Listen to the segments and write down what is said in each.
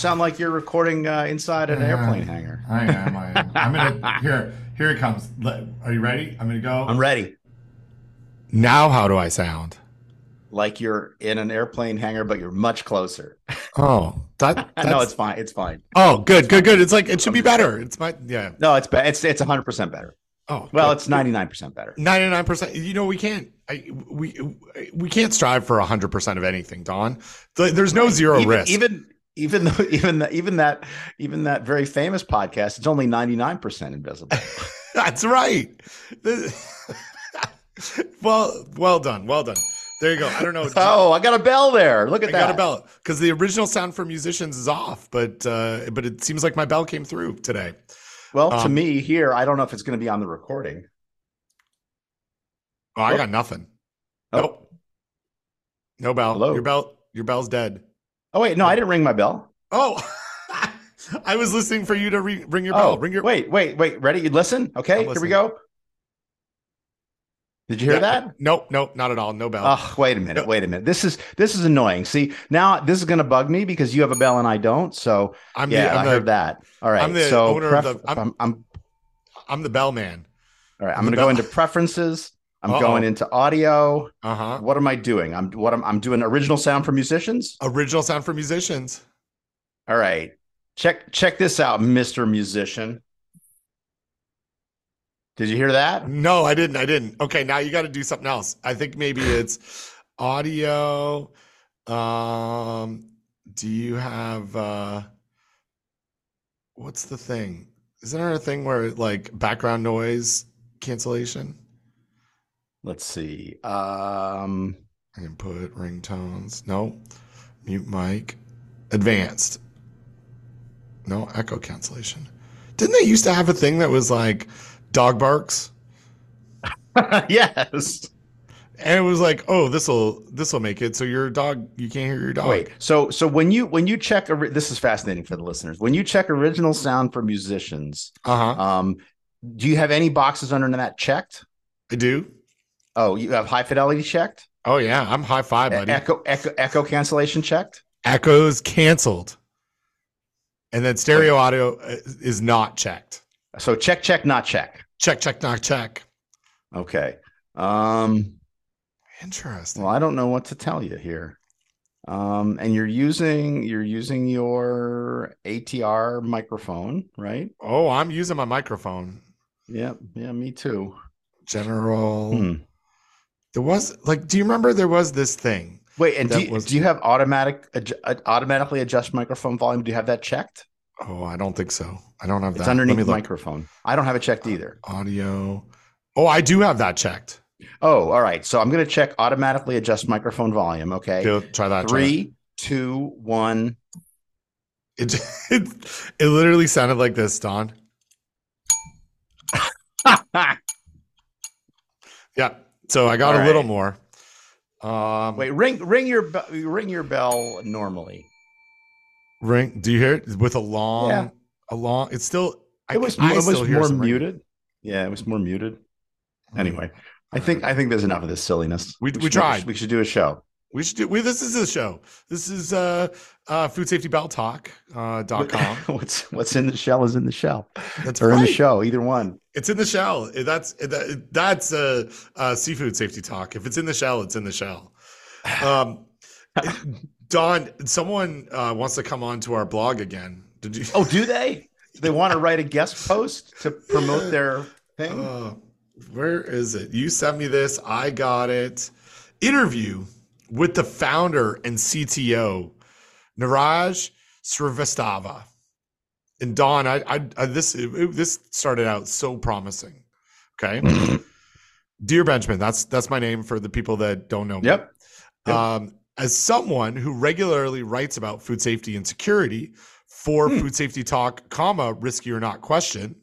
Sound like you're recording uh, inside an airplane hangar. I am. I am. I'm gonna here. Here it comes. Are you ready? I'm gonna go. I'm ready. now, how do I sound? Like you're in an airplane hangar, but you're much closer. Oh, that. no, it's fine. It's fine. Oh, good, good, good. It's like it should be better. It's my yeah. No, it's be- it's it's 100 percent better. Oh, Well, good. it's 99 percent better. 99% you know we can't I, we we can't strive for 100% of anything don there's no zero even, risk Even even though even that even that even that very famous podcast, it's only 99 percent invisible. that's right well well done well done there you go i don't know oh, I got a bell there. Look at I that. got a bell because the original sound for musicians is off, but uh, but it seems like my bell came through today. Well, to Um, me here, I don't know if it's going to be on the recording. Oh, I Oh. got nothing. Oh. Nope, no bell. Hello? Your bell, your bell's dead. Oh wait, no, I didn't ring my bell. Oh, I was listening for you to re- ring your Oh, bell. Ring your wait, wait, wait. Ready? You listen. Okay, here we go. Did you hear Yeah. that? Nope, nope, not at all. No bell. Oh, wait a minute. No. Wait a minute. This is this is annoying. See, now this is going to bug me because you have a bell and I don't. So I'm yeah, the, I'm I the, heard that. All right. I'm the so owner of the- I'm- I'm, I'm I'm the bell man. all right. I'm the going to go into preferences. I'm Uh-oh. going into audio. Uh huh. What am I doing? I'm what I'm, I'm doing original sound for musicians. Original sound for musicians. All right. Check check this out, Mr. Musician. Did you hear that? No, I didn't. I didn't. Okay, now you got to do something else. I think maybe it's audio. Um, do you have uh what's the thing? Isn't there a thing where like background noise cancellation? Let's see. Um I can put ringtones. No. Mute mic. Advanced. No echo cancellation. Didn't they used to have a thing that was like dog barks? yes. And it was like, oh, this will this will make it so your dog you can't hear your dog. Wait. So so when you when you check this is fascinating for the listeners. When you check original sound for musicians, Uh huh. um do you have any boxes under that checked? I do. Oh, you have high fidelity checked? Oh yeah, I'm high five, buddy. Echo echo echo cancellation checked? Echoes canceled, and then stereo audio uh, is not checked. So check check not check. Check, check, not check. Okay. Um Interesting. well, I don't know what to tell you here. Um and you're using you're using your ATR microphone, right? Oh, I'm using my microphone. Yeah, yeah, me too. General. Hmm. There was like, do you remember there was this thing? Wait, and do you, was- do you have automatic uh, automatically adjust microphone volume? Do you have that checked? Oh, I don't think so. I don't have that. It's that. underneath the microphone. I don't have it checked either. Audio. Oh, I do have that checked. Oh, all right. So I'm going to check automatically adjust microphone volume. Okay. Go, try that. try Three, two, one. that. It, it it literally sounded like this, Don. Yeah. So I got All a little right. more. Um, Wait, ring ring your be- ring your bell normally. ring. Do you hear it with a long, Yeah. a long? It's still. I, It was I it was hear more some ring. muted. Yeah, it was more muted. Anyway, I think I think there's enough of this silliness. We- we should- tried. We should do a show. We should do. We, this is the show. This is uh, uh, food safety bell talk uh, dot com. what's what's in the shell is in the shell, That's or in the right. show. Either one. It's in the shell. That's that, that's uh, uh, seafood safety talk. If it's in the shell, it's in the shell. Um, Don, someone uh, wants to come on to our blog again. Did you? Oh, do they? They want to write a guest post to promote their thing. Uh, where is it? You sent me this. I got it. Interview with the founder and CTO, Niraj Srivastava. And Don, I, I, I this it- this started out so promising. Okay, dear Benjamin, that's that's my name for the people that don't know me. Yep. Yep. Um, as someone who regularly writes about food safety and security for Hmm. Food Safety Talk, comma risky or not question,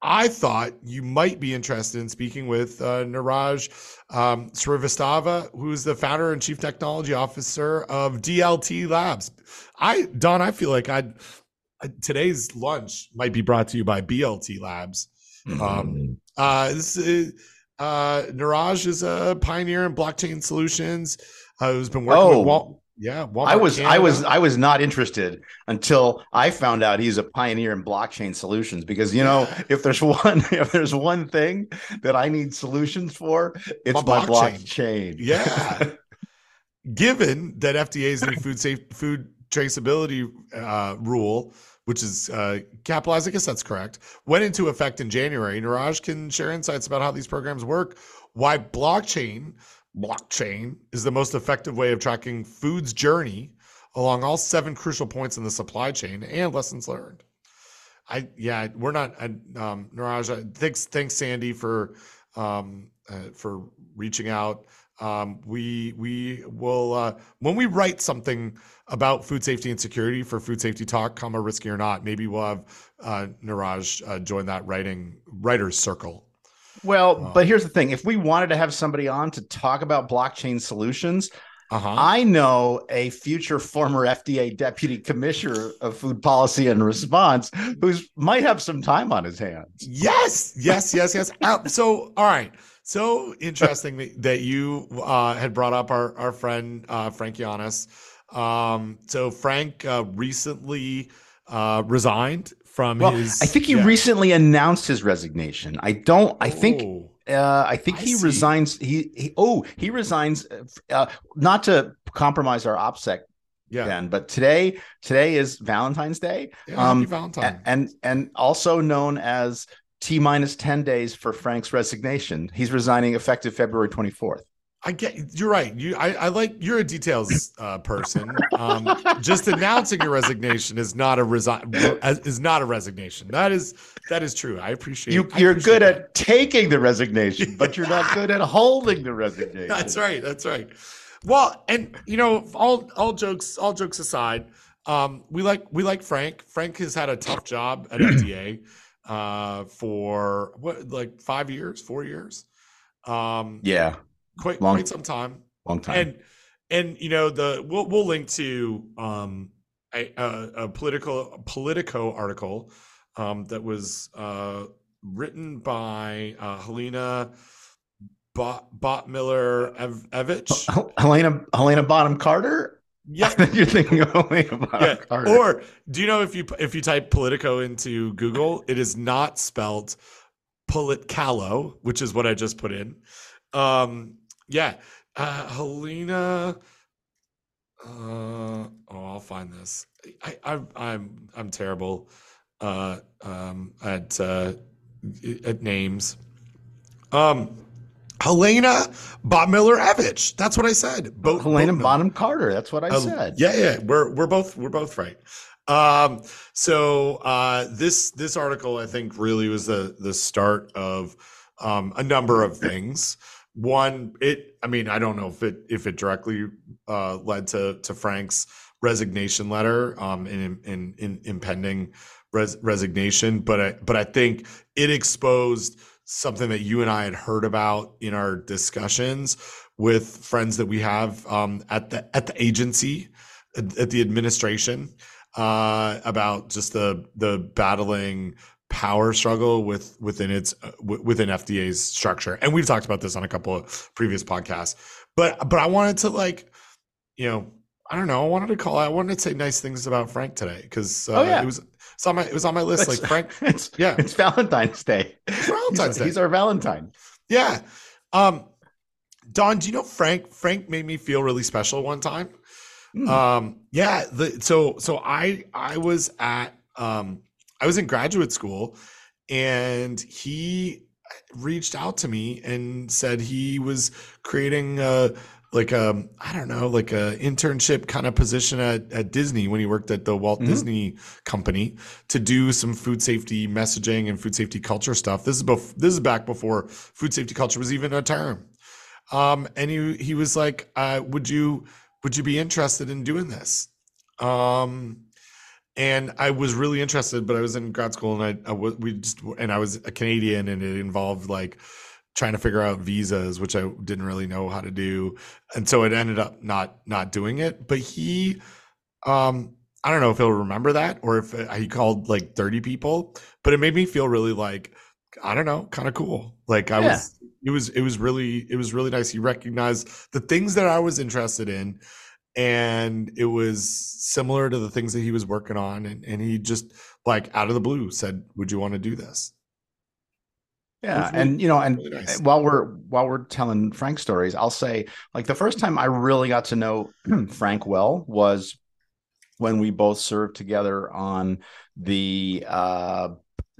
I thought you might be interested in speaking with uh, Niraj um, Srivastava, who's the founder and chief technology officer of DLT Labs. I Don, I feel like I'd uh, today's lunch might be brought to you by BLT Labs. Um, uh, this is, uh, Niraj is a pioneer in blockchain solutions uh, who's been working Oh, with Wal- Yeah, Walmart I was I was I was not interested until I found out he's a pioneer in blockchain solutions because you know if there's one if there's one thing that I need solutions for it's My my blockchain. blockchain. Yeah. Given that FDA's new food safe food traceability uh, rule, which is uh, capitalized, I guess that's correct, went into effect in January. Niraj can share insights about how these programs work, why blockchain blockchain is the most effective way of tracking food's journey along all seven crucial points in the supply chain and lessons learned. I yeah, we're not I, um Niraj, thanks thanks Sandy for um uh, for reaching out. Um, we we will uh, when we write something about food safety and security for Food Safety Talk, comma risky or not, maybe we'll have uh, Niraj uh, join that writing writers circle. Well, Oh. but here's the thing: if we wanted to have somebody on to talk about blockchain solutions, Uh huh. I know a future former FDA deputy commissioner of food policy and response who might have some time on his hands. Yes, yes, yes, yes. Uh, so, all right. So interesting that, that you uh, had brought up our our friend uh, Frank Yiannas. Um, so Frank uh, recently uh, resigned from Well, his. I think he yeah. recently announced his resignation. I don't. I think. Oh, Uh, I think I he see. resigns. He, he. Oh, he resigns. Uh, not to compromise our OPSEC, yeah. Ben, but today. Today is Valentine's Day, yeah um, happy Valentine. and and also known as T minus ten days for Frank's resignation. He's resigning effective February twenty fourth. I get you're right. You I, I like you're a details uh, person. Um, just announcing your resignation is not a resign is not a resignation. That is that is true. I appreciate You, you're appreciate good that. at taking the resignation, but you're not good at holding the resignation. That's right. That's right. Well, and you know, all all jokes all jokes aside, um, we like we like Frank. Frank has had a tough job at FDA uh, for what like five years, four years, um, Yeah, quite long- quite some time. long time. And and you know the we'll we'll link to um, a, a, a political Politico article um, that was uh, written by uh, Helena Bot, Miller Ev- Evich. Hel- Helena Helena Bonham Carter. Yeah. you're thinking of Helena Bonham Yeah. Carter. Or do you know if you if you type Politico into Google, it is not spelled Politcalo, which is what I just put in. Um, yeah. Uh, Helena. Uh, oh, I'll find this. I, I, I'm I'm terrible uh, um, at uh, at names. Um, Helena Bottemiller Evich. That's what I said. Bo- Helena Boatmiller. Bonham Carter. That's what I Uh, said. Yeah, yeah, we're we're both we're both right. Um, so uh, this this article I think really was the the start of um, a number of things. One, it I mean I don't know if it if it directly uh, led to to Frank's resignation letter um, in, in in impending res- resignation, but I but I think it exposed something that you and I had heard about in our discussions with friends that we have um, at the at the agency at, at the administration uh, about just the the battling power struggle with within its uh, w- within FDA's structure. And we've talked about this on a couple of previous podcasts. But but I wanted to like, you know, I don't know. I wanted to call. I wanted to say nice things about Frank today because uh, Oh, yeah. it was it's on my it was on my list. It's- like Frank, It's yeah, It's Valentine's Day. Valentine's he's, Day. he's our Valentine. yeah. Um, Don, do you know Frank? Frank made me feel really special one time. Hmm. Um, yeah, the, so so I I was at um I was in graduate school and he reached out to me and said he was creating a like a I don't know, like a internship kind of position at, at Disney when he worked at the Walt Mhm. Disney company to do some food safety messaging and food safety culture stuff. This is bef- this is back before food safety culture was even a term. Um, and he he was like, uh, "Would you would you be interested in doing this?" Um, and I was really interested, but I was in grad school and I, I was we just and I was a Canadian and it involved like trying to figure out visas, which I didn't really know how to do, and so it ended up not not doing it. But he, um, I don't know if he'll remember that or if uh, he called like thirty people, but it made me feel really like I don't know, kind of cool. Like I Yeah. was, it was, it was really, it was really nice. He recognized the things that I was interested in, and it was similar to the things that he was working on and, and he just like out of the blue said would you want to do this yeah really, and you know and really nice. while we're while we're telling frank stories i'll say like the first time i really got to know frank well was when we both served together on the uh,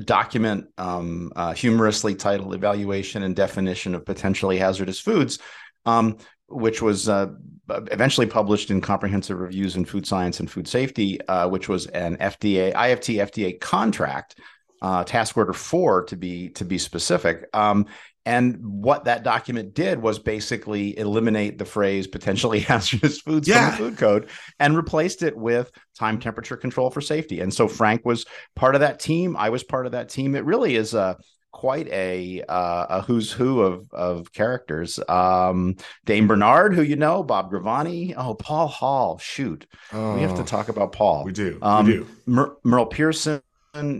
document um, uh, humorously titled evaluation and definition of potentially hazardous foods um, which was uh, eventually published in Comprehensive Reviews in Food Science and Food Safety, uh, which was an FDA IFT FDA contract, uh, task order four to be to be specific. Um, and what that document did was basically eliminate the phrase potentially hazardous foods yeah. from the food code and replaced it with time temperature control for safety. And so Frank was part of that team. I was part of that team. It really is a quite a uh, a who's who of of characters. Um, Dane Bernard, who you know, Bob Gravani, oh Paul Hall. Shoot, oh, we have to oh, talk about Paul. We do. Um, we do. Mer- Merle Pierson.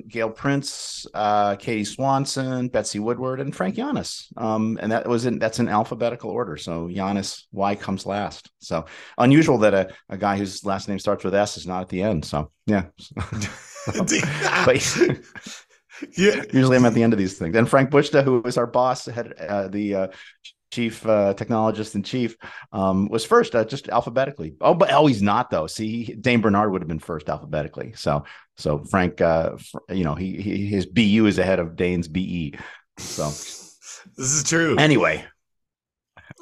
Gale Prince, uh, Katie Swanson, Betsy Woodward, and Frank Yiannas. Um, and that was in that's in alphabetical order. So Yiannas Y comes last. So unusual that a, a guy whose last name starts with S is not at the end. So yeah. but yeah. Usually I'm at the end of these things. And Frank Busta, who was our boss, had uh, the uh, chief uh, technologist in chief, um, was first, uh, just alphabetically. Oh, but oh, he's not though. See, Dane Bernard would have been first alphabetically. So, so Frank, uh, you know, he, he his BU is ahead of Dane's BE. So this is true. Anyway.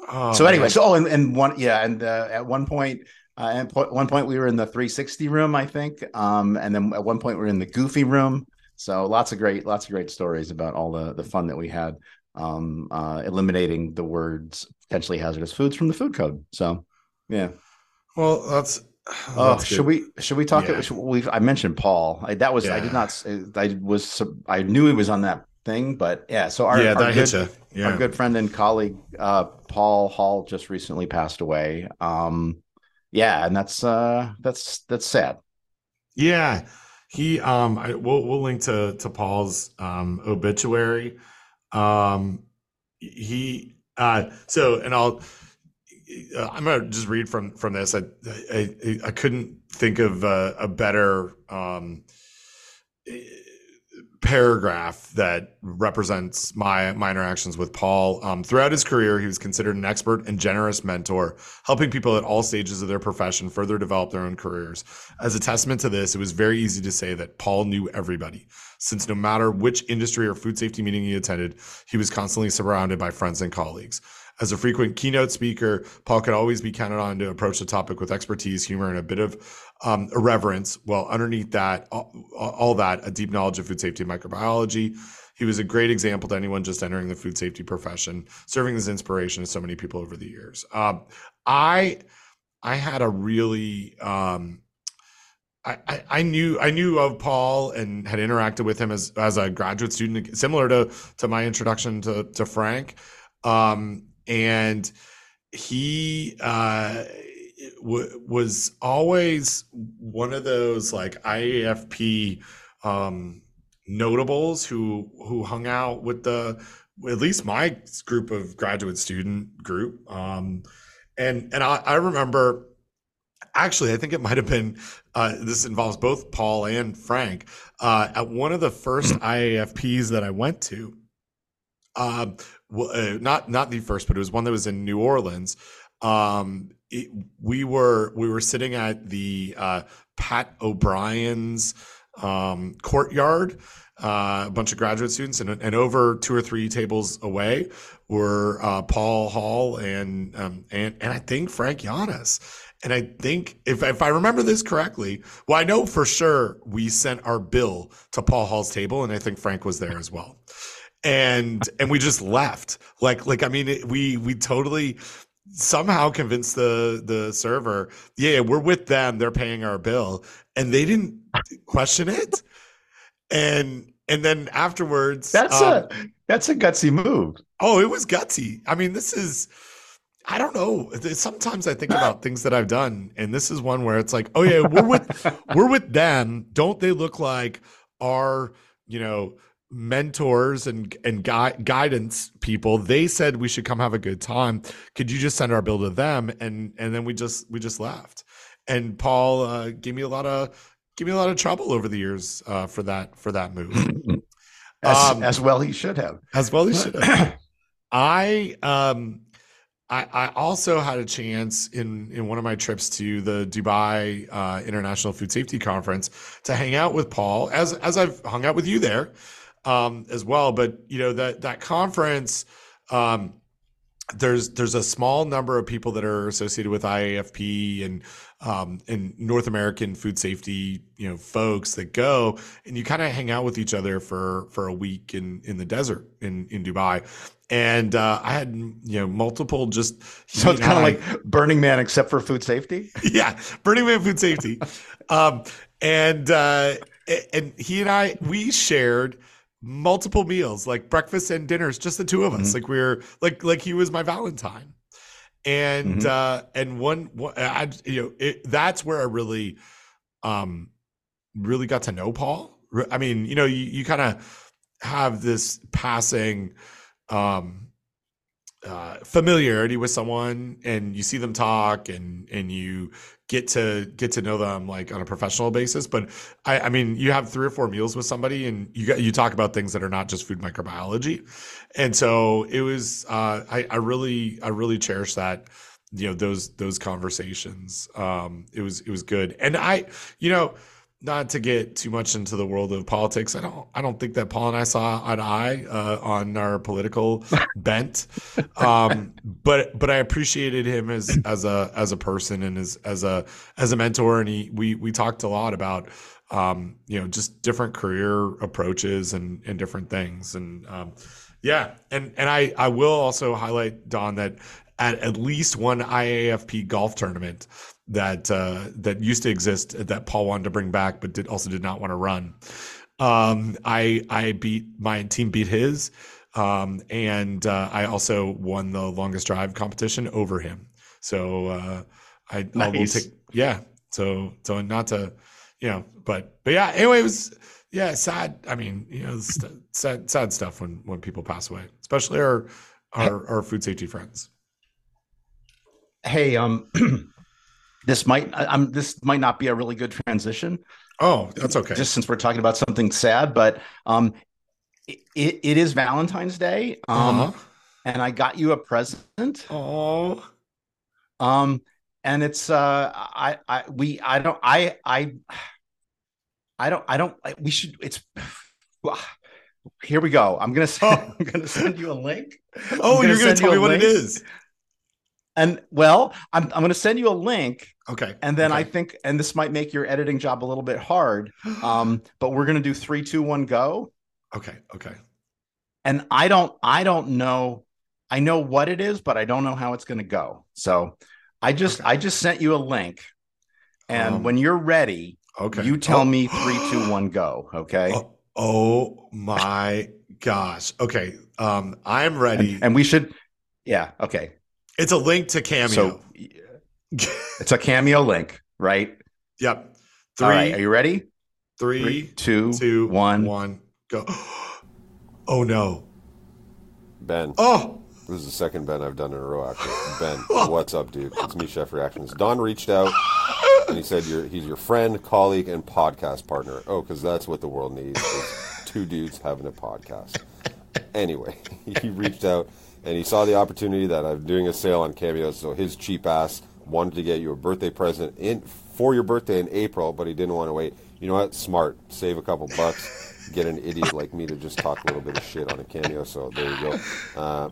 Oh, so anyway, man. so oh, and, and one, yeah, and uh, at one point, uh, at one point we were in the 360 room, I think, um, and then at one point we are in the Goofy room. So lots of great, lots of great stories about all the the fun that we had um, uh, eliminating the words potentially hazardous foods from the food code. So yeah. Well, that's. Oh, should we should we talk? Yeah. Should we I mentioned Paul. I, that was yeah. I did not. I was I knew he was on that thing, but yeah. So our yeah, our, good, yeah. our good friend and colleague uh, Paul Hall just recently passed away. Um, yeah, and that's uh, that's that's sad. Yeah, he um I, we'll we'll link to to Paul's um obituary. Um he uh so and I'll uh, I'm gonna just read from from this. I I, I couldn't think of a, a better um paragraph that represents my my interactions with Paul. Um, throughout his career, he was considered an expert and generous mentor, helping people at all stages of their profession further develop their own careers. As a testament to this, it was very easy to say that Paul knew everybody, since no matter which industry or food safety meeting he attended, he was constantly surrounded by friends and colleagues. As a frequent keynote speaker, Paul could always be counted on to approach the topic with expertise, humor, and a bit of um, irreverence. Well, underneath that, all, all, that, a deep knowledge of food safety and microbiology. He was a great example to anyone just entering the food safety profession, serving as inspiration to so many people over the years. Um, I, I had a really, um, I, I knew I knew of Paul and had interacted with him as as a graduate student, similar to to my introduction to to Frank. Um, and he uh, w- was always one of those like IAFP um, notables who who hung out with the at least my group of graduate student group um, and and I, I remember actually i think it might have been uh, this involves both paul and frank uh, at one of the first iafps that i went to uh, uh, not not the first, but it was one that was in New Orleans. Um, it, we were we were sitting at the uh, Pat O'Brien's um, courtyard. Uh, a bunch of graduate students, and, and over two or three tables away were uh, Paul Hall and um, and and I think Frank Yiannas. And I think if if I remember this correctly, well, I know for sure we sent our bill to Paul Hall's table, and I think Frank was there as well and and we just left. Like like i mean it, we we totally somehow convinced the the server yeah we're with them they're paying our bill and they didn't question it. And and then afterwards that's um, a that's a gutsy move. Oh it was gutsy. I mean this is i don't know. Sometimes i think about things that i've done and this is one where it's like oh yeah we're with we're with them. Don't they look like our you know mentors and and gui- guidance people they said we should come have a good time. Could you just send our bill to them? And and then we just we just left. And paul uh, gave me a lot of gave me a lot of trouble over the years uh, for that for that move. As, um, as well he should have. as well he should have. I um I, I also had a chance in in one of my trips to the Dubai uh, International Food Safety Conference to hang out with Paul, as as I've hung out with you there um, as well. But you know that that conference, um, there's there's a small number of people that are associated with IAFP and um, and North American food safety, you know, folks that go and you kind of hang out with each other for for a week in in the desert in in Dubai. And uh, I had you know multiple just so it's kind of like Burning Man except for food safety. yeah, Burning Man food safety, um, and uh, and he and I we shared multiple meals, like breakfast and dinners, just the two of us. Mm-hmm. Like we are like like he was my Valentine, and mm-hmm. uh, and one, one I, you know it, that's where I really, um, really got to know Paul. I mean, you know, you you kind of have this passing, um, uh, familiarity with someone and you see them talk and and you get to get to know them like on a professional basis. But i i mean you have three or four meals with somebody and you got you talk about things that are not just food microbiology. And so it was uh, i i really i really cherish that you know those those conversations. Um it was it was good. And i you know not to get too much into the world of politics, I don't I don't think that Paul and I saw eye to eye uh, on our political bent, um, but but I appreciated him as as a as a person and as as a as a mentor, and he we we talked a lot about um, you know just different career approaches and and different things, and um, yeah, and and I I will also highlight Don that at at least one IAFP golf tournament that uh, that used to exist that Paul wanted to bring back, but did also did not want to run. Um, I I beat my team beat his, um, and uh, I also won the longest drive competition over him. So uh, I, nice. Take yeah. So so not to you know, but but yeah. Anyway, it was yeah sad. I mean you know sad sad stuff when when people pass away, especially our our, our food safety friends. Hey, um. this might I'm this might not be a really good transition. Oh, that's okay. Just since we're talking about something sad, but um, it, it is Valentine's Day. Um, uh-huh. and I got you a present. Oh, um, and it's uh, I I we I don't I I I don't I don't we should it's. Here we go. I'm gonna send, oh. I'm gonna send you a link. Oh, you're gonna tell me what it is. And well, I'm I'm going to send you a link. Okay. And then okay. I think, and this might make your editing job a little bit hard. Um, but we're going to do three, two, one, go. Okay. Okay. And I don't, I don't know. I know what it is, but I don't know how it's going to go. So I just, okay. I just sent you a link. And um, when you're ready, okay, you tell oh. me three, two, one, go. Okay. Oh, oh my gosh. Okay. Um, I'm ready. And, and we should, yeah. Okay. It's a link to Cameo. So it's a Cameo link, right? Yep. Three. All right. Are you ready? Three, three two, two, one, one, go. Oh no. Ben. Oh. This is the second Ben I've done in a row. Actually, Ben, oh. what's up, dude? It's me, Chef Reactions. Don reached out and he said you're, he's your friend, colleague, and podcast partner. Oh, because that's what the world needs: is two dudes having a podcast. Anyway, he reached out and he saw the opportunity that I'm doing a sale on Cameo, so his cheap ass wanted to get you a birthday present in for your birthday in April, but he didn't want to wait. You know what? Smart. Save a couple bucks. Get an idiot like me to just talk a little bit of shit on a Cameo. So there you go. Uh,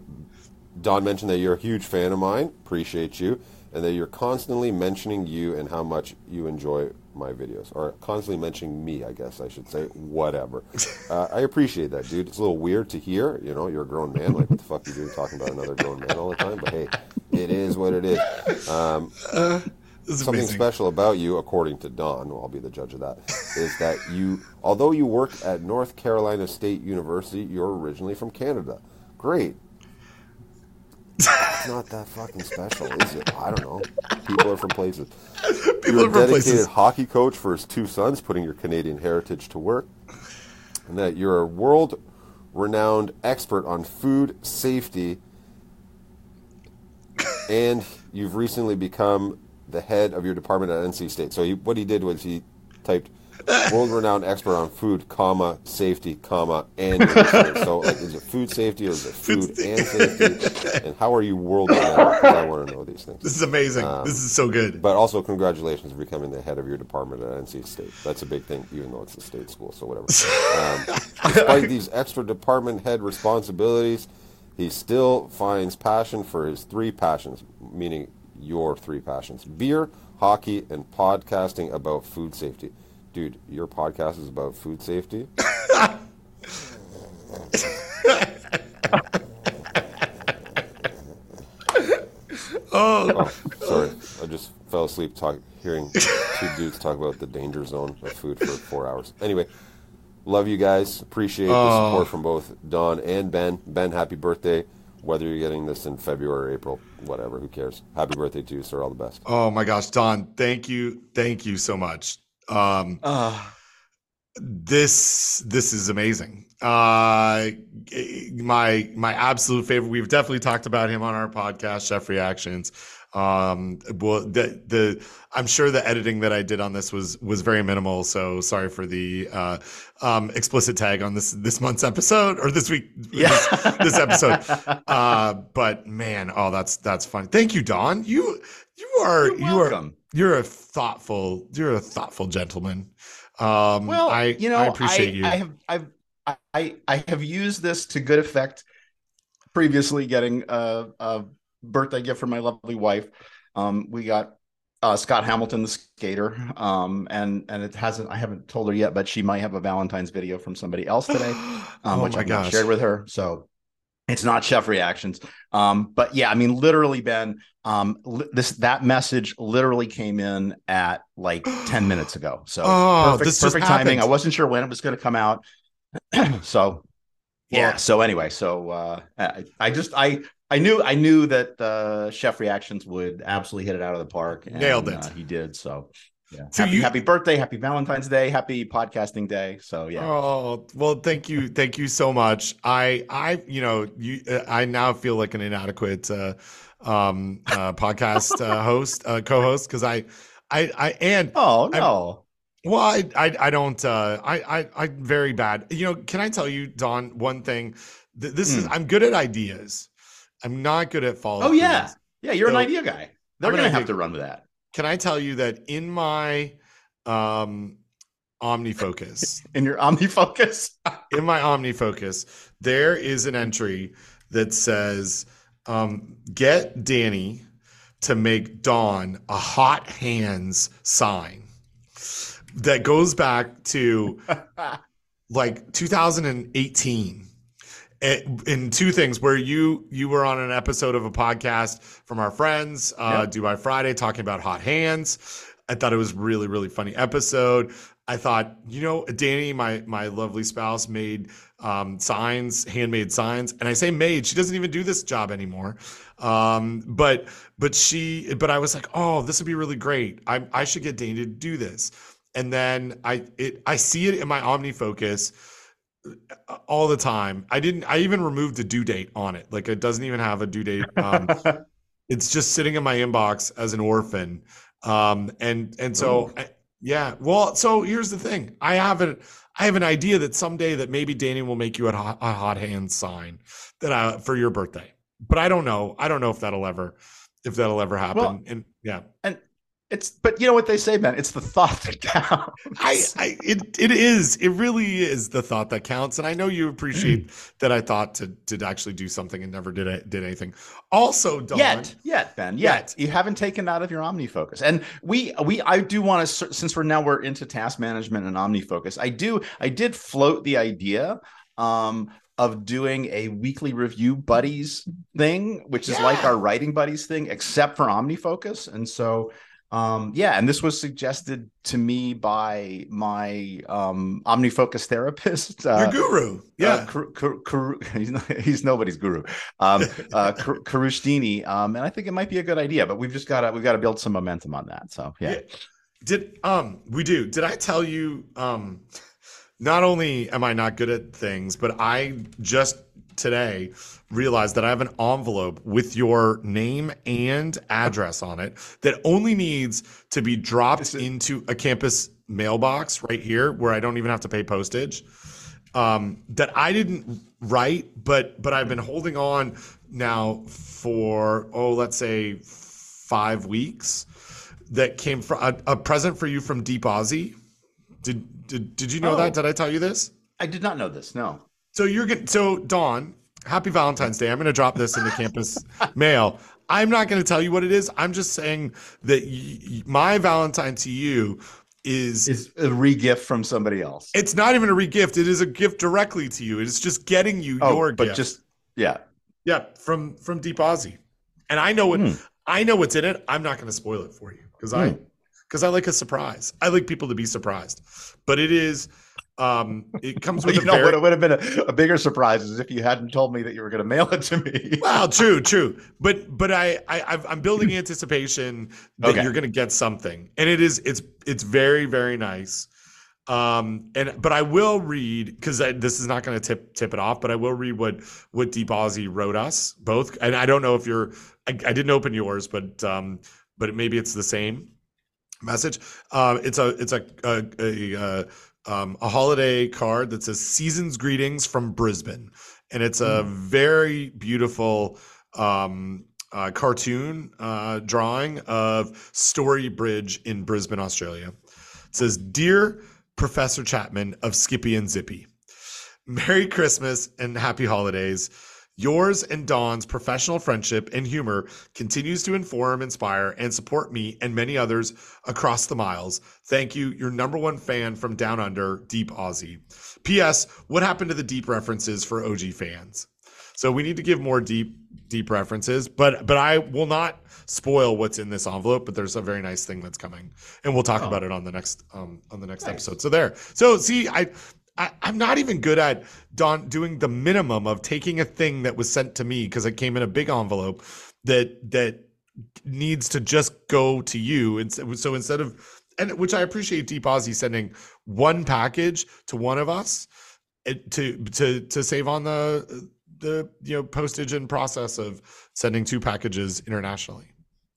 Don mentioned that you're a huge fan of mine. Appreciate you, and that you're constantly mentioning you and how much you enjoy my videos, or constantly mentioning me, I guess I should say. Whatever. Uh, I appreciate that, dude. It's a little weird to hear. You know, you're a grown man. Like, what the fuck are you doing talking about another grown man all the time? But hey, it is what it is. Um, uh, is something amazing. special about you, according to Don, well, I'll be the judge of that, is that you, although you work at North Carolina State University, you're originally from Canada. Great. It's not that fucking special, is it? I don't know. People are from places. People You're a dedicated places. hockey coach for his two sons, putting your Canadian heritage to work. and that you're a world renowned expert on food safety, and you've recently become the head of your department at NC State. So he, what he did was he typed world-renowned expert on food, comma safety, comma and so like is it food safety or is it food and safety? And how are you world-renowned? I want to know these things. This is amazing. Um, this is so good. But also, congratulations for becoming the head of your department at NC State. That's a big thing, even though it's a state school. So whatever. Um, despite these extra department head responsibilities, he still finds passion for his three passions, meaning your three passions: beer, hockey, and podcasting about food safety dude, your podcast is about food safety. oh. oh. sorry, I just fell asleep talk, hearing two dudes talk about the danger zone of food for four hours. Anyway, love you guys. Appreciate oh. the support from both Don and Ben. Ben, happy birthday. Whether you're getting this in February or April, whatever, who cares? Happy birthday to you, sir. All the best. Oh my gosh, Don, thank you, thank you so much. Um, uh. This this is amazing. Uh, my my absolute favorite. We've definitely talked about him on our podcast, Chef Reactions. Um, well, the the I'm sure the editing that I did on this was was very minimal. So sorry for the uh, um, explicit tag on this this month's episode or this week. Yeah. this, this episode. Uh, but man, oh, that's that's fun. Thank you, Don. You you are you are you're a thoughtful you're a thoughtful gentleman. Um, well, I you know I appreciate I, you. I have I've I I have used this to good effect. Previously, getting a, a birthday gift for my lovely wife. Um, we got uh, Scott Hamilton, the skater, um, and and it hasn't. I haven't told her yet, but she might have a Valentine's video from somebody else today, um, oh which I gosh. shared with her. So it's not chef reactions. Um, but yeah, I mean, literally, Ben, um, li- this that message literally came in at like 10 minutes ago. So oh, perfect, perfect timing. I wasn't sure when it was going to come out. so yeah. Well, so anyway, so uh, I, I just I I knew I knew that uh, Chef Reactions would absolutely hit it out of the park. And, Nailed it. Uh, he did. So yeah. So happy, you, happy birthday, happy Valentine's Day, happy podcasting day. So yeah. Oh well, thank you, thank you so much. I I you know you I now feel like an inadequate uh, um, uh, podcast uh, host uh, co-host because I I I and oh no. I, well, I, I I don't uh I I I'm very bad. You know, can I tell you, Don, one thing? This mm. is. I'm good at ideas. I'm not good at follow. Oh yeah, yeah. You're so, an idea guy. They're gonna have to run with that. Can I tell you that in my um, OmniFocus, in your OmniFocus, in my OmniFocus, there is an entry that says, um, "Get Danny to make Don a hot hands sign." That goes back to like 2018 in two things where you you were on an episode of a podcast from our friends uh yep. Do By Friday talking about hot hands. I thought it was really really funny episode. I thought you know danny my my lovely spouse made um, signs handmade signs. And i say made she doesn't even do this job anymore. Um, but but she but i was like oh this would be really great. I, I should get danny to do this. And then i it i see it in my omnifocus all the time. I didn't. I even removed the due date on it. Like it doesn't even have a due date. Um, it's just sitting in my inbox as an orphan. Um, and and so I, yeah. Well, so here's the thing. I have an I have an idea that someday that maybe Danny will make you a hot, a hot hand sign that I, for your birthday. But I don't know. I don't know if that'll ever if that'll ever happen. Well, and yeah. And it's but you know what they say, man. It's the thought that counts. I, I it it is. It really is the thought that counts. And I know you appreciate that I thought to to actually do something and never did it, did anything. Also, Don, yet yet Ben yet. yet you haven't taken out of your OmniFocus. And we we I do want to since we're now we're into task management and OmniFocus. I do I did float the idea um of doing a weekly review buddies thing, which is yeah. like our writing buddies thing, except for OmniFocus. And so um, yeah, and this was suggested to me by my um, OmniFocus therapist. Uh, Your guru, uh, yeah. Uh, Kar- Kar- Kar- he's, he's, nobody's guru. Um, uh, Kourosh Dini, um, and I think it might be a good idea, but we've just got to we've got to build some momentum on that. So yeah. yeah. Did um we do? Did I tell you um not only am I not good at things, but I just today realized that I have an envelope with your name and address on it that only needs to be dropped into a campus mailbox right here where I don't even have to pay postage. Um, that I didn't write, but but I've been holding on now for oh let's say five weeks. That came from a, a present for you from Deep Aussie. Did did did you know oh, that? Did I tell you this? I did not know this. No. So you're getting so Dawn. Happy Valentine's Day. I'm going to drop this in the campus mail. I'm not going to tell you what it is. I'm just saying that y- my Valentine to you is is a regift from somebody else. It's not even a regift. It is a gift directly to you. It's just getting you oh, your but gift. just yeah, yeah, from from Deep Aussie. And I know what mm. I know what's in it. I'm not going to spoil it for you because mm. I because I like a surprise. I like people to be surprised. But it is um, it comes with you know very... what would have been a, a, bigger surprise is if you hadn't told me that you were going to mail it to me. well, true, true, but but I, I I'm building anticipation that okay. you're going to get something, and it is it's it's very very nice. Um, and but I will read because this is not going to tip tip it off, but I will read what what Deep Aussie wrote us both, and I don't know if you're I, I didn't open yours, but um, but maybe it's the same message. Um, it's a it's a a, a, a uh, um, a holiday card that says "Seasons Greetings from Brisbane," and it's a mm. very beautiful um, uh, cartoon uh, drawing of Story Bridge in Brisbane, Australia. It says, "Dear Professor Chapman of Skippy and Zippy, Merry Christmas and Happy Holidays." Yours and Don's professional friendship and humor continues to inform, inspire, and support me and many others across the miles. Thank you, your number one fan from down under, Deep Aussie. P.S. What happened to the deep references for OG fans? So we need to give more deep, deep references, but but I will not spoil what's in this envelope. But there's a very nice thing that's coming, and we'll talk oh. about it on the next um on the next nice. episode. So there. So see, I I, am not even good at Don doing the minimum of taking a thing that was sent to me because it came in a big envelope that that needs to just go to you. And so instead of and which I appreciate Deep Aussie sending one package to one of us to to to save on the the you know postage and process of sending two packages internationally.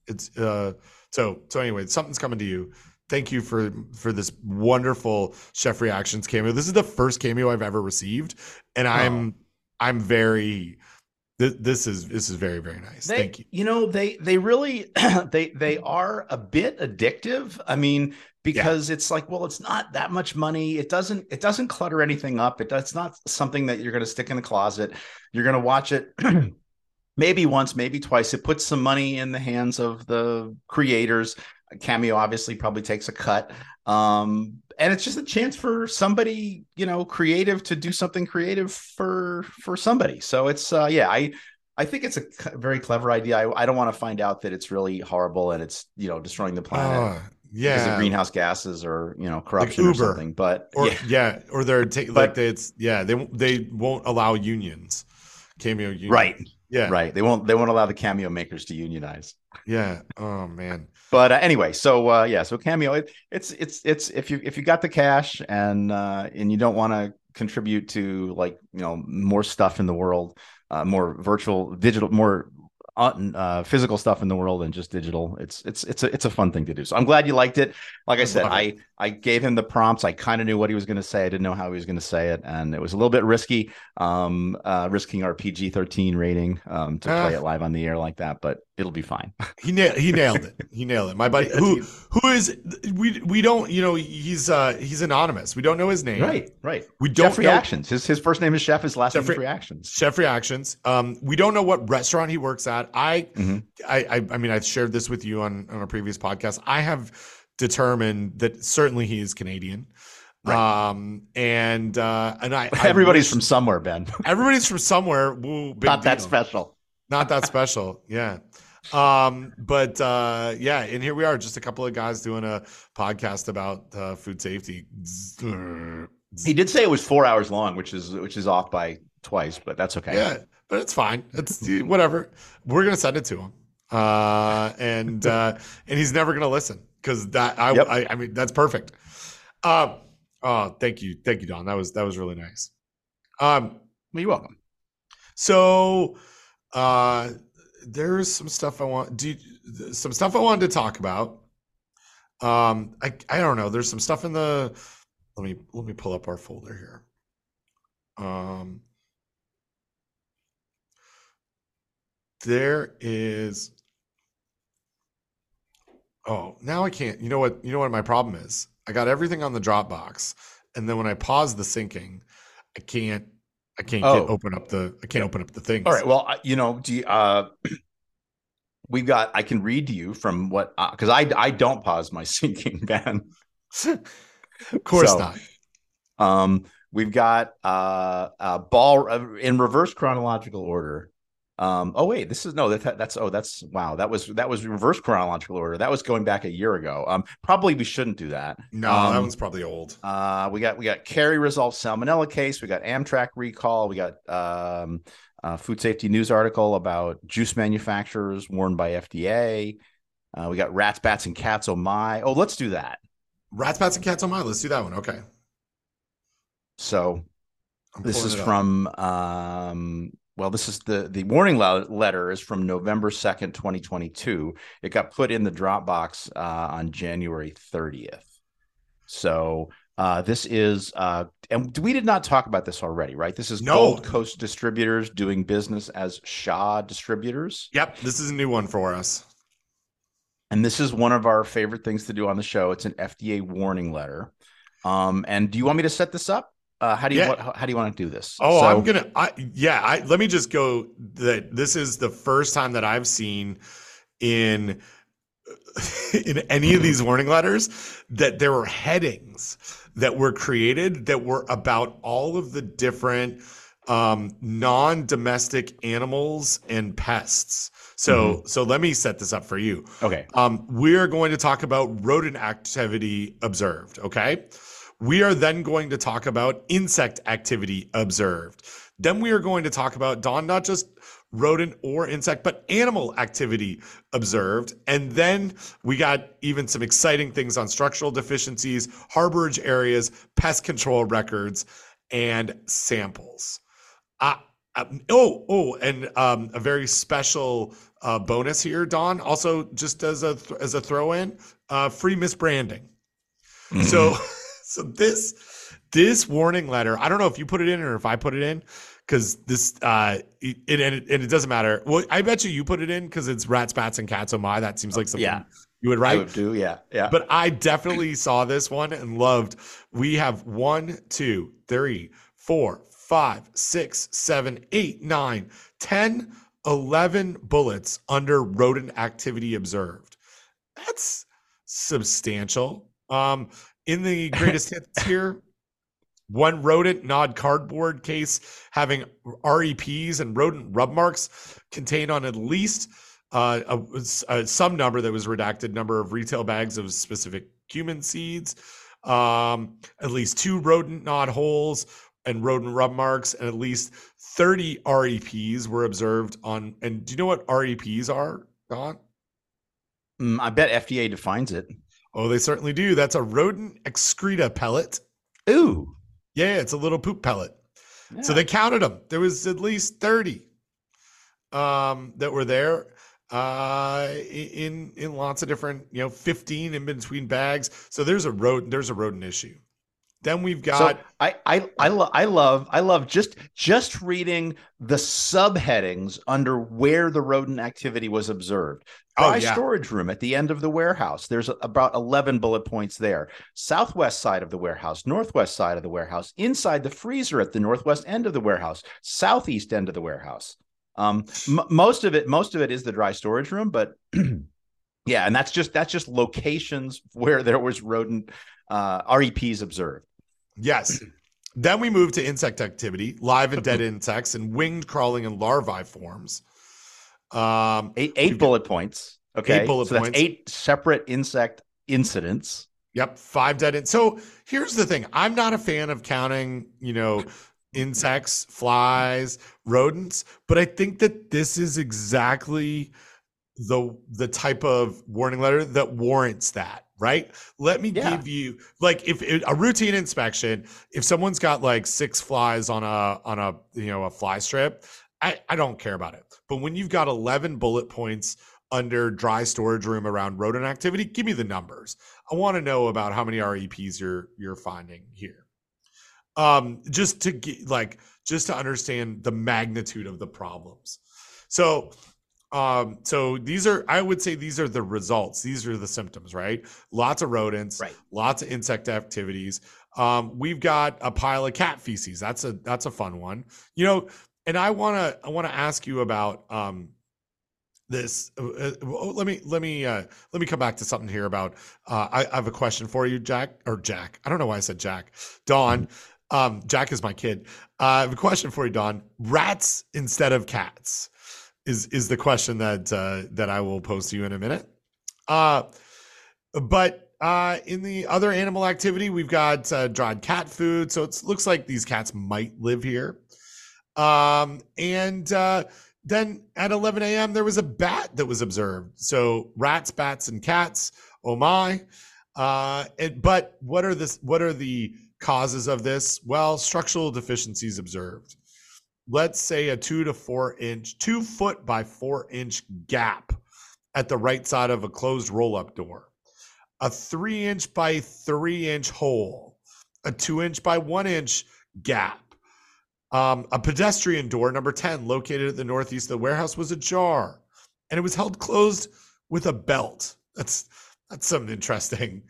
It's uh so so anyway, something's coming to you thank you for for this wonderful chef reactions cameo. This is the first cameo i've ever received and i'm oh. i'm very this, this is this is very very nice. They, thank you. you know they they really they they are a bit addictive. I mean because yeah. it's like well it's not that much money. It doesn't it doesn't clutter anything up. It that's not something that you're going to stick in the closet. You're going to watch it maybe once maybe twice. It puts some money in the hands of the creators Cameo obviously probably takes a cut. Um, and it's just a chance for somebody, you know, creative to do something creative for for somebody. So it's uh yeah, I I think it's a very clever idea. I, I don't want to find out that it's really horrible and it's, you know, destroying the planet. Uh, yeah. Because of greenhouse gases or, you know, corruption like or something. But or, yeah. yeah. Or they're ta- like they, it's yeah, they they won't allow unions. Cameo unions. Right. Yeah. Right. They won't they won't allow the cameo makers to unionize. Yeah. Oh man. But uh, anyway, so uh, yeah, so cameo it, it's it's it's if you if you got the cash and uh, and you don't want to contribute to like you know more stuff in the world, uh, more virtual digital more uh, physical stuff in the world and just digital. It's it's it's a it's a fun thing to do. So I'm glad you liked it. Like I said, I I gave him the prompts. I kind of knew what he was going to say. I didn't know how he was going to say it, and it was a little bit risky, um, uh, risking our PG-13 rating um, to play ah. it live on the air like that. But it'll be fine. he nailed he nailed it. He nailed it. My buddy who who is we we don't you know he's uh he's anonymous. We don't know his name. Right, right. We don't Chef Reactions. His his first name is Chef. His last Chef name is Reactions. Chef Reactions. Um, we don't know what restaurant he works at. I mm-hmm. I, I I mean I've shared this with you on on a previous podcast. I have determined that certainly he is Canadian. Right. Um and uh and I everybody's I wish, from somewhere, Ben. everybody's from somewhere. Woo, Not deal. that special. Not that special. Yeah. Um, but uh, yeah, and here we are, just a couple of guys doing a podcast about uh, food safety. He did say it was four hours long, which is which is off by twice, but that's okay. Yeah, but it's fine. It's whatever. We're gonna send it to him, uh, and uh, and he's never gonna listen because that I, yep. I, I mean that's perfect. Uh, Oh, thank you, thank you, Don. That was that was really nice. Um, well, you're welcome. So, uh, there's some stuff I want. Do some stuff I wanted to talk about. Um, I I don't know. There's some stuff in the. Let me let me pull up our folder here. Um, there is. Oh, now I can't. You know what? You know what my problem is? I got everything on the Dropbox, and then when I pause the syncing, I can't. I can't oh. get, open up the. I can't open up the things. All right. Well, you know, do you, uh, we've got. I can read to you from what because uh, I I don't pause my syncing, Ben. of course so, not. Um, we've got uh, uh ball uh, in reverse chronological order. Um, oh wait, this is no that, that's oh that's wow that was that was reverse chronological order. That was going back a year ago. Um, probably we shouldn't do that. No, um, that one's probably old. Uh, we got we got Kerry resolved salmonella case. We got Amtrak recall. We got um, uh, food safety news article about juice manufacturers warned by FDA. Uh, we got rats, bats, and cats. Oh my! Oh, let's do that. Rats, bats, and cats. Oh my! Let's do that one. Okay. So, this is from um, well, this is the the warning letter is from November second, twenty twenty two. It got put in the Dropbox uh, on January thirtieth. So uh, this is, uh, and we did not talk about this already, right? This is no. Gold Coast Distributors doing business as Shaw Distributors. Yep, this is a new one for us. And this is one of our favorite things to do on the show. It's an FDA warning letter. Um, and do you want me to set this up? Uh, how do you yeah. what, how do you want to do this? Oh, so, I'm gonna. I, yeah, I, let me just go. That this is the first time that I've seen in in any of these warning letters that there were headings that were created that were about all of the different um, non-domestic animals and pests. So, mm-hmm. so let me set this up for you. Okay. Um, we are going to talk about rodent activity observed. Okay. We are then going to talk about insect activity observed. Then we are going to talk about Don, not just rodent or insect, but animal activity observed. And then we got even some exciting things on structural deficiencies, harborage areas, pest control records, and samples. Uh, uh, oh, oh, and um, a very special uh, bonus here, Don. Also, just as a th- as a throw in, uh, free misbranding. Mm-hmm. So, so this this warning letter. I don't know if you put it in or if I put it in because this uh it, and, it, and it doesn't matter. Well, I bet you you put it in because it's rats, bats, and cats. Oh my, that seems like something yeah. you would write. I would do, yeah, yeah. But I definitely saw this one and loved. We have one, two, three, four, five, six, seven, eight, nine, ten, eleven bullets under rodent activity observed. That's substantial. Um, in the greatest hits here, one rodent nod cardboard case having REPs and rodent rub marks contained on at least uh, a, a, some number that was redacted number of retail bags of specific cumin seeds, um, at least two rodent nod holes and rodent rub marks, and at least 30 REPs were observed on. And do you know what REPs are, Don? Mm, I bet FDA defines it. Oh, they certainly do. That's a rodent excreta pellet. Ooh. Yeah, it's a little poop pellet. Yeah. So they counted them. There was at least 30 um, that were there uh, in in lots of different, you know, 15 in between bags. So there's a rodent there's a rodent issue. Then we've got. So I I I, lo- I love I love just just reading the subheadings under where the rodent activity was observed. Dry oh, yeah. storage room at the end of the warehouse. There's about 11 bullet points there. Southwest side of the warehouse, northwest side of the warehouse, inside the freezer at the northwest end of the warehouse, southeast end of the warehouse. Um, m- most of it, most of it is the dry storage room, but yeah, and that's just that's just locations where there was rodent uh, REPs observed. Yes. Then we move to insect activity, live and dead insects, and winged crawling and larvae forms. Um, eight eight bullet points. Okay, eight bullet so points. That's eight separate insect incidents. Yep, five dead. In- so here's the thing: I'm not a fan of counting. You know. insects, flies, rodents, but I think that this is exactly the the type of warning letter that warrants that right? Let me yeah. give you like if it, a routine inspection, if someone's got like six flies on a on a you know a fly strip, I, I don't care about it. But when you've got 11 bullet points under dry storage room around rodent activity, give me the numbers. I want to know about how many REPs you're you're finding here. Um, just to get like just to understand the magnitude of the problems. So um, so these are, I would say, these are the results. These are the symptoms, right? Lots of rodents, right. lots of insect activities. Um, we've got a pile of cat feces. That's a that's a fun one. You know, and I want to I want to ask you about um, this. Uh, uh oh, let me let me uh, let me come back to something here about. Uh, I, I have a question for you, Jack or Jack. I don't know why I said Jack. Don. Um, Jack is my kid. Uh, I have a question for you, Don. Rats instead of cats is is the question that uh, that I will pose to you in a minute. Uh, but uh, in the other animal activity, we've got uh, dried cat food, so it looks like these cats might live here. Um, and uh, then at 11 a.m., there was a bat that was observed. So rats, bats, and cats. Oh my! Uh, it, but what are this? What are the causes of this? Well, structural deficiencies observed let's say a two to four inch, two foot by four inch gap at the right side of a closed roll up door, a three inch by three inch hole, a two inch by one inch gap. Um, a pedestrian door, number 10, located at the northeast of the warehouse, was ajar and it was held closed with a belt. That's that's some interesting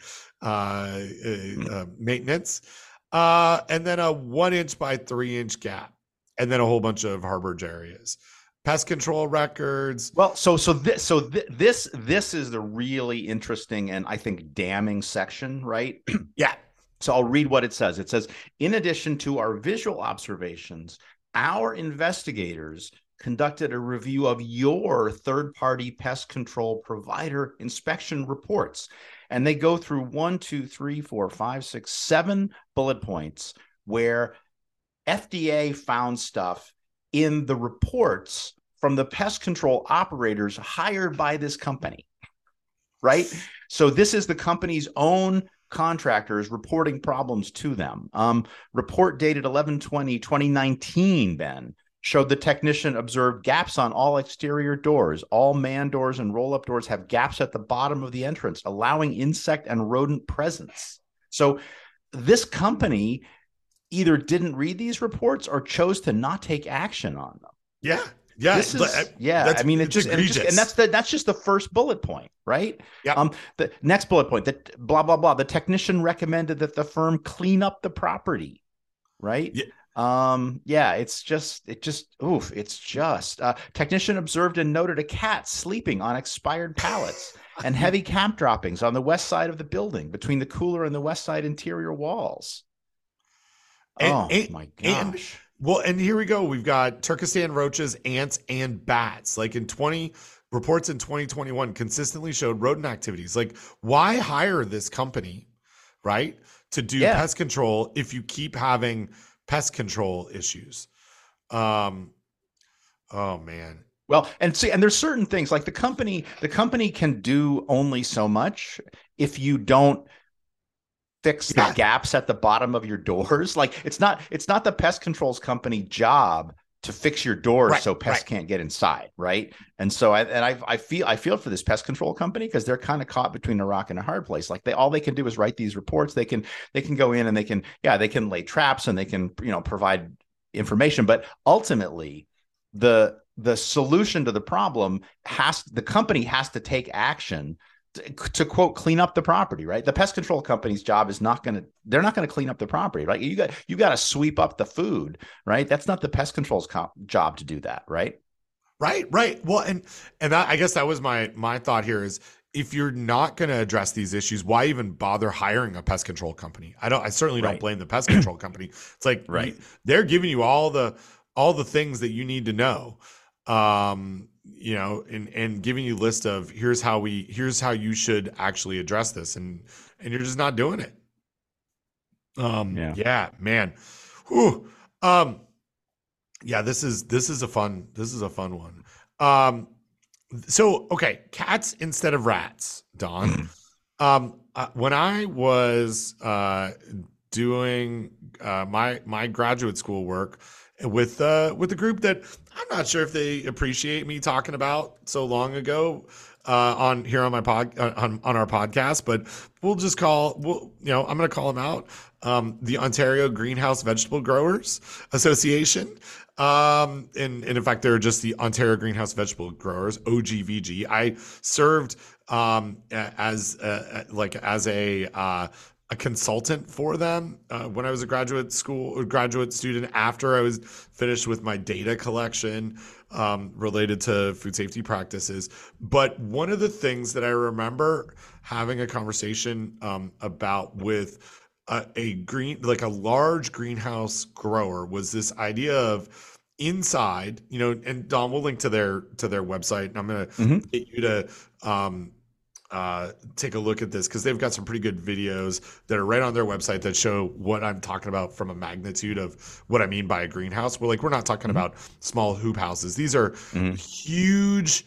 uh, uh, hmm. uh, maintenance. Uh, and then a one inch by three inch gap and then a whole bunch of harborage areas pest control records. Well so so this so th- this this is the really interesting and i think damning section right? Yeah. So i'll read what it says. It says in addition to our visual observations our investigators conducted a review of your third party pest control provider inspection reports and they go through one two three four five six seven bullet points where FDA found stuff in the reports from the pest control operators hired by this company. Right? So this is the company's own contractors reporting problems to them. Um, report dated 11 20 2019, Ben, showed the technician observed gaps on all exterior doors. All man doors and roll up doors have gaps at the bottom of the entrance, allowing insect and rodent presence. So this company either didn't read these reports or chose to not take action on them. Yeah. Yeah, this is, uh, yeah. I mean, it's, just, and, just, and that's the that's just the first bullet point, right? Yeah. Um, the next bullet point that blah blah blah. The technician recommended that the firm clean up the property, right? Yeah. Um, yeah, it's just it just oof, it's just uh, technician observed and noted a cat sleeping on expired pallets and heavy cap droppings on the west side of the building between the cooler and the west side interior walls. And, oh and, my gosh. And, well, and here we go. We've got Turkestan roaches, ants, and bats. Like in 20 reports in 2021 consistently showed rodent activities. Like, why hire this company, right? To do yeah. pest control if you keep having pest control issues. Um oh man. Well, and see, and there's certain things like the company, the company can do only so much if you don't fix the gaps at the bottom of your doors. Like it's not it's not the pest controls company job to fix your doors right, so pests right. can't get inside, right? And so I and I I feel I feel for this pest control company because they're kind of caught between a rock and a hard place. Like they all they can do is write these reports. They can they can go in and they can yeah they can lay traps and they can you know provide information, but ultimately the the solution to the problem has the company has to take action to, quote clean up the property right? The pest control company's job is not going to they're not going to clean up the property right? You got you got to sweep up the food right? That's not the pest control's comp- job to do that right? Right right. Well and and that, i guess that was my my thought here is if you're not going to address these issues why even bother hiring a pest control company? I don't i certainly don't blame the pest control company. It's like right. they're giving you all the all the things that you need to know. Um you know, and and giving you list of here's how we here's how you should actually address this, and and you're just not doing it. Um, yeah, yeah man. Whew. Um, yeah, this is this is a fun this is a fun one. Um, so okay, cats instead of rats, Don. um, uh, when I was uh, doing uh, my my graduate school work with uh, with a group that I'm not sure if they appreciate me talking about so long ago uh, on here on my pod on, on our podcast, but we'll just call we'll you know I'm going to call them out. Um, the Ontario Greenhouse Vegetable Growers Association. Um, and, and in fact, they're just the Ontario Greenhouse Vegetable Growers (OGVG). I served um, as a, like as a uh, a consultant for them uh, when I was a graduate school graduate student after I was finished with my data collection um, related to food safety practices. But one of the things that I remember having a conversation um, about with a, a green, like a large greenhouse grower, was this idea of inside, you know, and Don, we'll link to their to their website, and I'm gonna mm-hmm. get you to um, uh, take a look at this because they've got some pretty good videos that are right on their website that show what I'm talking about from a magnitude of what I mean by a greenhouse. We're like, we're not talking mm-hmm. about small hoop houses. These are mm-hmm. huge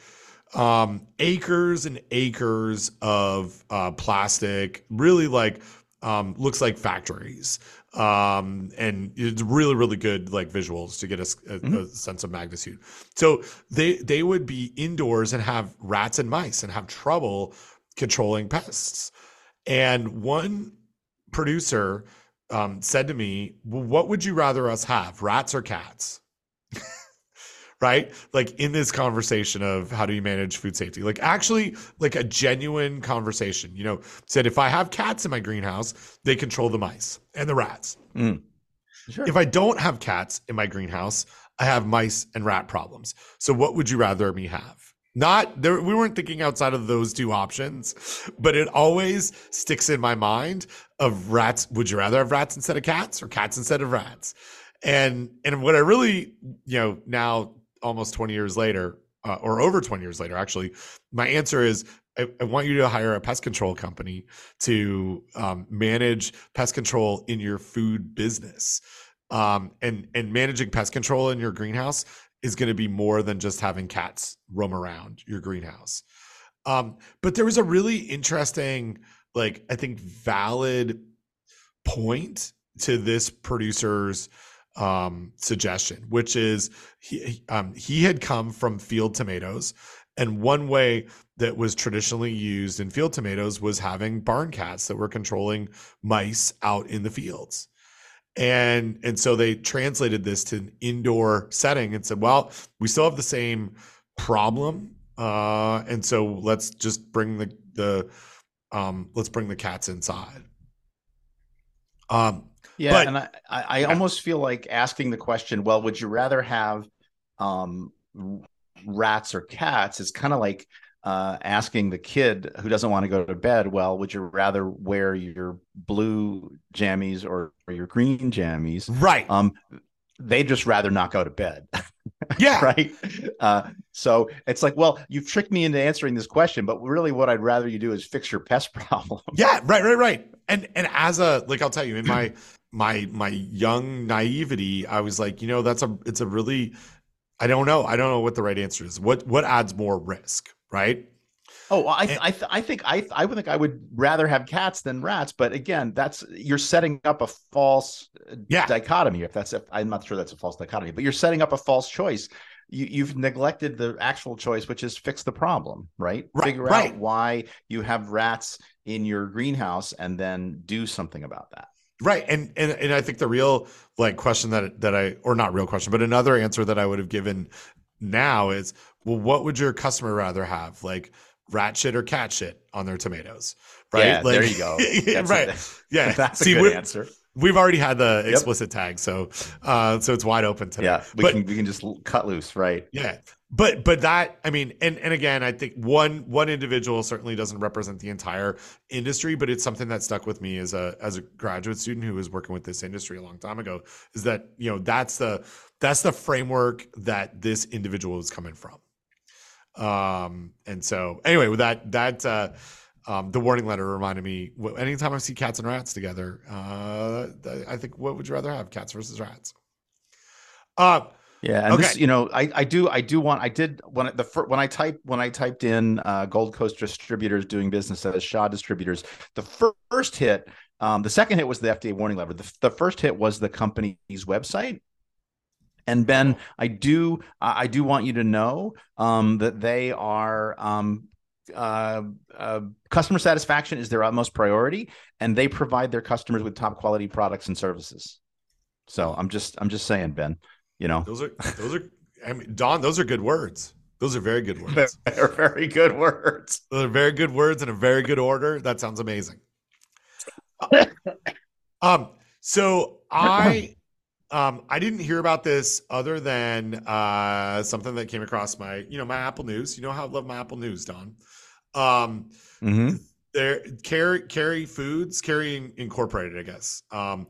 um, acres and acres of uh, plastic, really like um, looks like factories. Um, and it's really, really good like visuals to get a, a, mm-hmm. a, sense of magnitude. So they they would be indoors and have rats and mice and have trouble controlling pests. And one producer um, said to me, well, What would you rather us have, rats or cats? right? Like in this conversation of how do you manage food safety? Like actually, like a genuine conversation, you know, said if I have cats in my greenhouse, they control the mice and the rats. Mm. Sure. If I don't have cats in my greenhouse, I have mice and rat problems. So what would you rather me have? Not there, we weren't thinking outside of those two options, but it always sticks in my mind of rats. Would you rather have rats instead of cats or cats instead of rats? And and what I really, you know, now almost 20 years later, uh, or over 20 years later, actually, my answer is I, I, want you to hire a pest control company to um, manage pest control in your food business. Um, and and managing pest control in your greenhouse is going to be more than just having cats roam around your greenhouse. Um, but there was a really interesting, like, I think valid point to this producer's um, suggestion, which is he, um, he had come from field tomatoes. And one way that was traditionally used in field tomatoes was having barn cats that were controlling mice out in the fields and and so they translated this to an indoor setting and said well we still have the same problem uh and so let's just bring the the um let's bring the cats inside um yeah but, and i i, yeah. almost feel like asking the question well would you rather have um rats or cats is kind of like uh, asking the kid who doesn't want to go to bed, well, would you rather wear your blue jammies or, or your green jammies? Right. Um, they just rather not go to bed. Yeah. right. Uh, so it's like, well, you've tricked me into answering this question, but really what I'd rather you do is fix your pest problem. yeah. Right. Right. Right. And, and as a, like, I'll tell you in my, my, my young naivety, I was like, you know, that's a, it's a really, I don't know. I don't know what the right answer is. What, what adds more risk? Right? Oh, I, th- I, th- I think I, th- I would think I would rather have cats than rats, but again, that's you're setting up a false uh, yeah. dichotomy. If that's, I'm not sure that's a false dichotomy, but you're setting up a false choice. You, you've neglected the actual choice, which is fix the problem, right? right Figure right. out why you have rats in your greenhouse, and then do something about that. Right. And, and and I think the real like question that that I or not real question, but another answer that I would have given now is well, what would your customer rather have? Like rat shit or cat shit on their tomatoes? Right. Yeah, like, there you go. Right. Yeah. That's See, a good answer. We've already had the explicit yep. tag, so uh, so it's wide open today. Yeah, we but, can we can just cut loose, right? Yeah, but but that I mean, and and again, I think one one individual certainly doesn't represent the entire industry, but it's something that stuck with me as a as a graduate student who was working with this industry a long time ago. Is that you know that's the that's the framework that this individual is coming from. Um, and so anyway, with that, that, uh, um, the warning letter reminded me anytime I see cats and rats together, uh, I think what would you rather have cats versus rats? Uh, Yeah, and okay. this, you know, I, I do I do want I did when the when I type when I typed in uh, Gold Coast distributors doing business as Shaw distributors, the first hit, um, the second hit was the FDA warning letter. The, the first hit was the company's website. And Ben, I do I do want you to know um, that they are um, uh, uh, customer satisfaction is their utmost priority, and they provide their customers with top quality products and services. So I'm just I'm just saying, Ben. You know, those are those are. I mean, Don, those are good words. Those are very good words. They're very good words. Those are very good words in a very good order. That sounds amazing. um. So I. Um, I didn't hear about this other than uh, something that came across my, you know, my Apple News. You know how I love my Apple News, Don. Um, mm-hmm. There, Kerry, Kerry Foods, Kerry Incorporated, I guess. Um,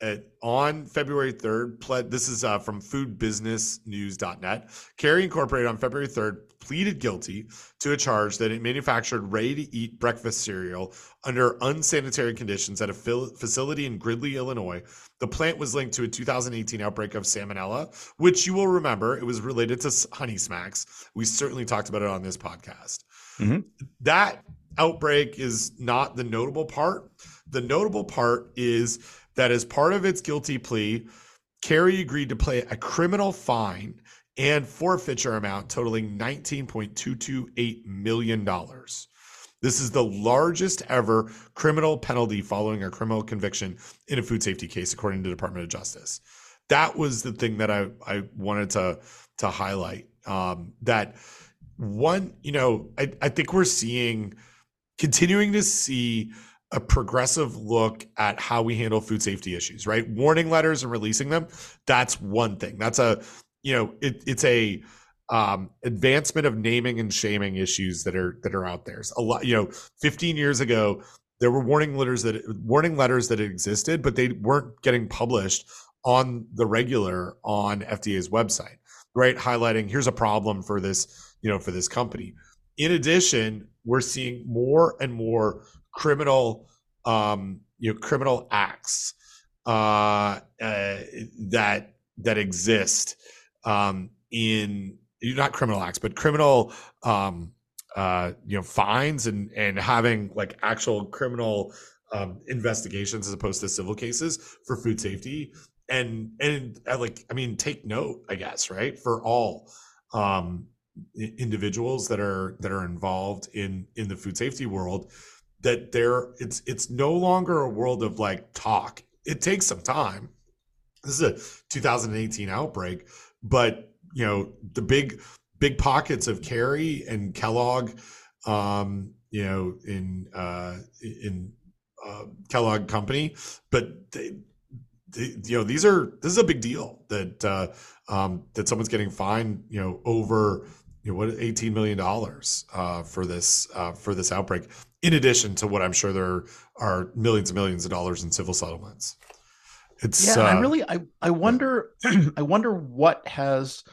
at, on February 3rd, pled, this is uh, from foodbusinessnews.net. Kerry Incorporated on February 3rd pleaded guilty to a charge that it manufactured ready to eat breakfast cereal under unsanitary conditions at a facility in Gridley, Illinois. The plant was linked to a 2018 outbreak of salmonella, which you will remember it was related to Honey Smacks. We certainly talked about it on this podcast. Mm-hmm. That outbreak is not the notable part. The notable part is that as part of its guilty plea, Kerry agreed to pay a criminal fine and forfeiture amount totaling $19.228 million. This is the largest ever criminal penalty following a criminal conviction in a food safety case, according to the Department of Justice. That was the thing that I, I wanted to, to highlight. Um, that one, you know, I, I think we're seeing, continuing to see a progressive look at how we handle food safety issues, right? Warning letters and releasing them. That's one thing. That's a, you know, it, it's a um, advancement of naming and shaming issues that are that are out there. a lot, you know, 15 years ago, there were warning letters that warning letters that existed, but they weren't getting published on the regular on FDA's website, right? Highlighting here's a problem for this, you know, for this company. In addition, we're seeing more and more criminal um, you know criminal acts uh, uh, that that exist um, in not criminal acts but criminal um, uh, you know fines and and having like actual criminal um, investigations as opposed to civil cases for food safety. And and uh, like I mean take note I guess right for all um, individuals that are that are involved in in the food safety world that there it's it's no longer a world of like talk. It takes some time. This is a 2018 outbreak, but you know the big big pockets of Kerry and Kellogg, um, you know, in uh, in uh, Kellogg Company, but they, they, you know these are this is a big deal that uh, um, that someone's getting fined, you know, over you know what 18 million dollars uh, for this uh, for this outbreak in addition to what I'm sure there are millions and millions of dollars in civil settlements. It's yeah, uh, I really I I wonder I wonder what has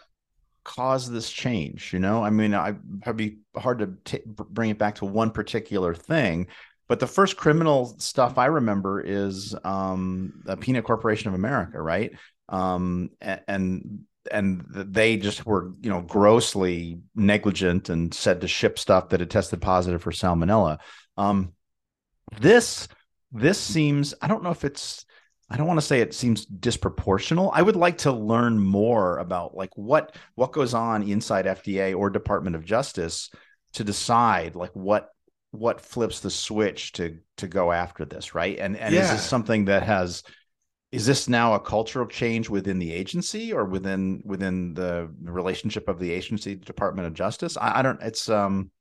caused this change. You know, I mean, I probably hard to t- bring it back to one particular thing, but the first criminal stuff I remember is um, the Peanut Corporation of America, right? Um, and, and and they just were you know grossly negligent and said to ship stuff that had tested positive for salmonella. Um this this seems i don't know if it's i don't want to say it seems disproportional. I would like to learn more about like what what goes on inside fda or department of justice to decide like what what flips the switch to to go after this right? And and yeah. is this something that has is this now a cultural change within the agency or within within the relationship of the agency the department of justice? I, I don't it's um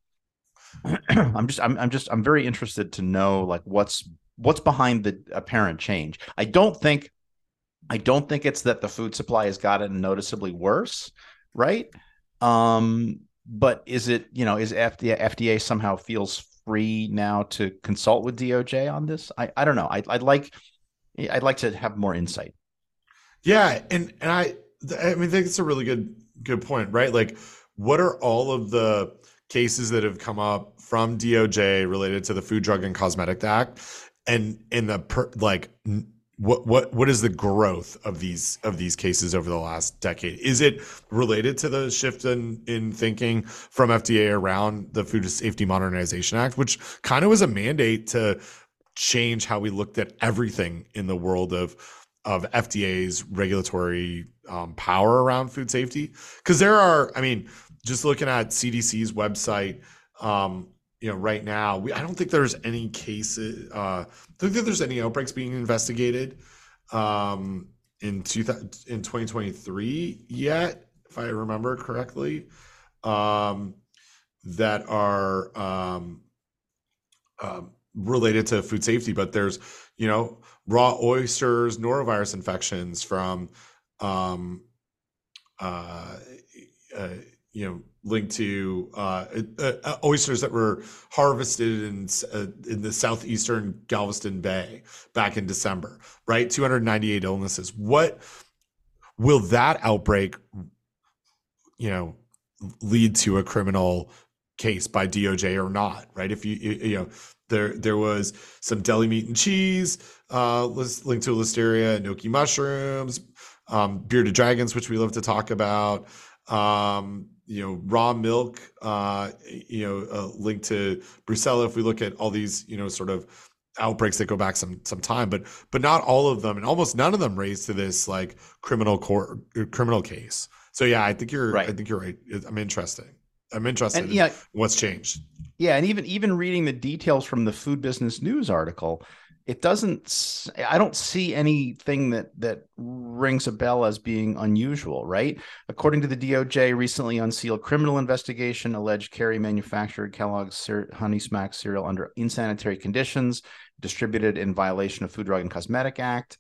i'm just I'm, I'm just i'm very interested to know like what's what's behind the apparent change. I don't think i don't think it's that the food supply has gotten noticeably worse right? Um but is it you know is fda fda somehow feels free now to consult with doj on this? I i don't know. I, i'd like I'd like to have more insight. Yeah, and and I I mean I think it's a really good good point, right? Like what are all of the cases that have come up from DOJ related to the Food Drug and Cosmetic Act and in the per, like what what what is the growth of these of these cases over the last decade? Is it related to the shift in in thinking from FDA around the Food Safety Modernization Act, which kind of was a mandate to change how we looked at everything in the world of of FDA's regulatory um, power around food safety? Because there are, I mean, just looking at CDC's website, um, you know, right now, we, I don't think there's any cases. Uh, I don't think there's any outbreaks being investigated um, in two in 2023 yet, if I remember correctly, um, that are um, uh, related to food safety. But there's, you know, raw oysters, norovirus infections from, um, uh, uh, you know, linked to uh, uh, uh, oysters that were harvested in uh, in the southeastern Galveston Bay back in December, right? 298 illnesses. What will that outbreak, you know, lead to a criminal case by DOJ or not, right? If you you know there there was some deli meat and cheese uh, linked to listeria, enoki mushrooms, um, bearded dragons, which we love to talk about. Um, you know, raw milk, uh, you know, uh, linked to Brucella. If we look at all these, you know, sort of outbreaks that go back some some time, but but not all of them, and almost none of them raised to this like criminal court criminal case. So yeah, I think you're right. I think you're right. I'm interested. I'm interested and, in yeah, what's changed. Yeah, and even even reading the details from the Food Business News article, it doesn't i don't see anything that that rings a bell as being unusual right according to the doj recently unsealed criminal investigation alleged Kerry manufactured kellogg's honey smack cereal under insanitary conditions distributed in violation of food drug and cosmetic act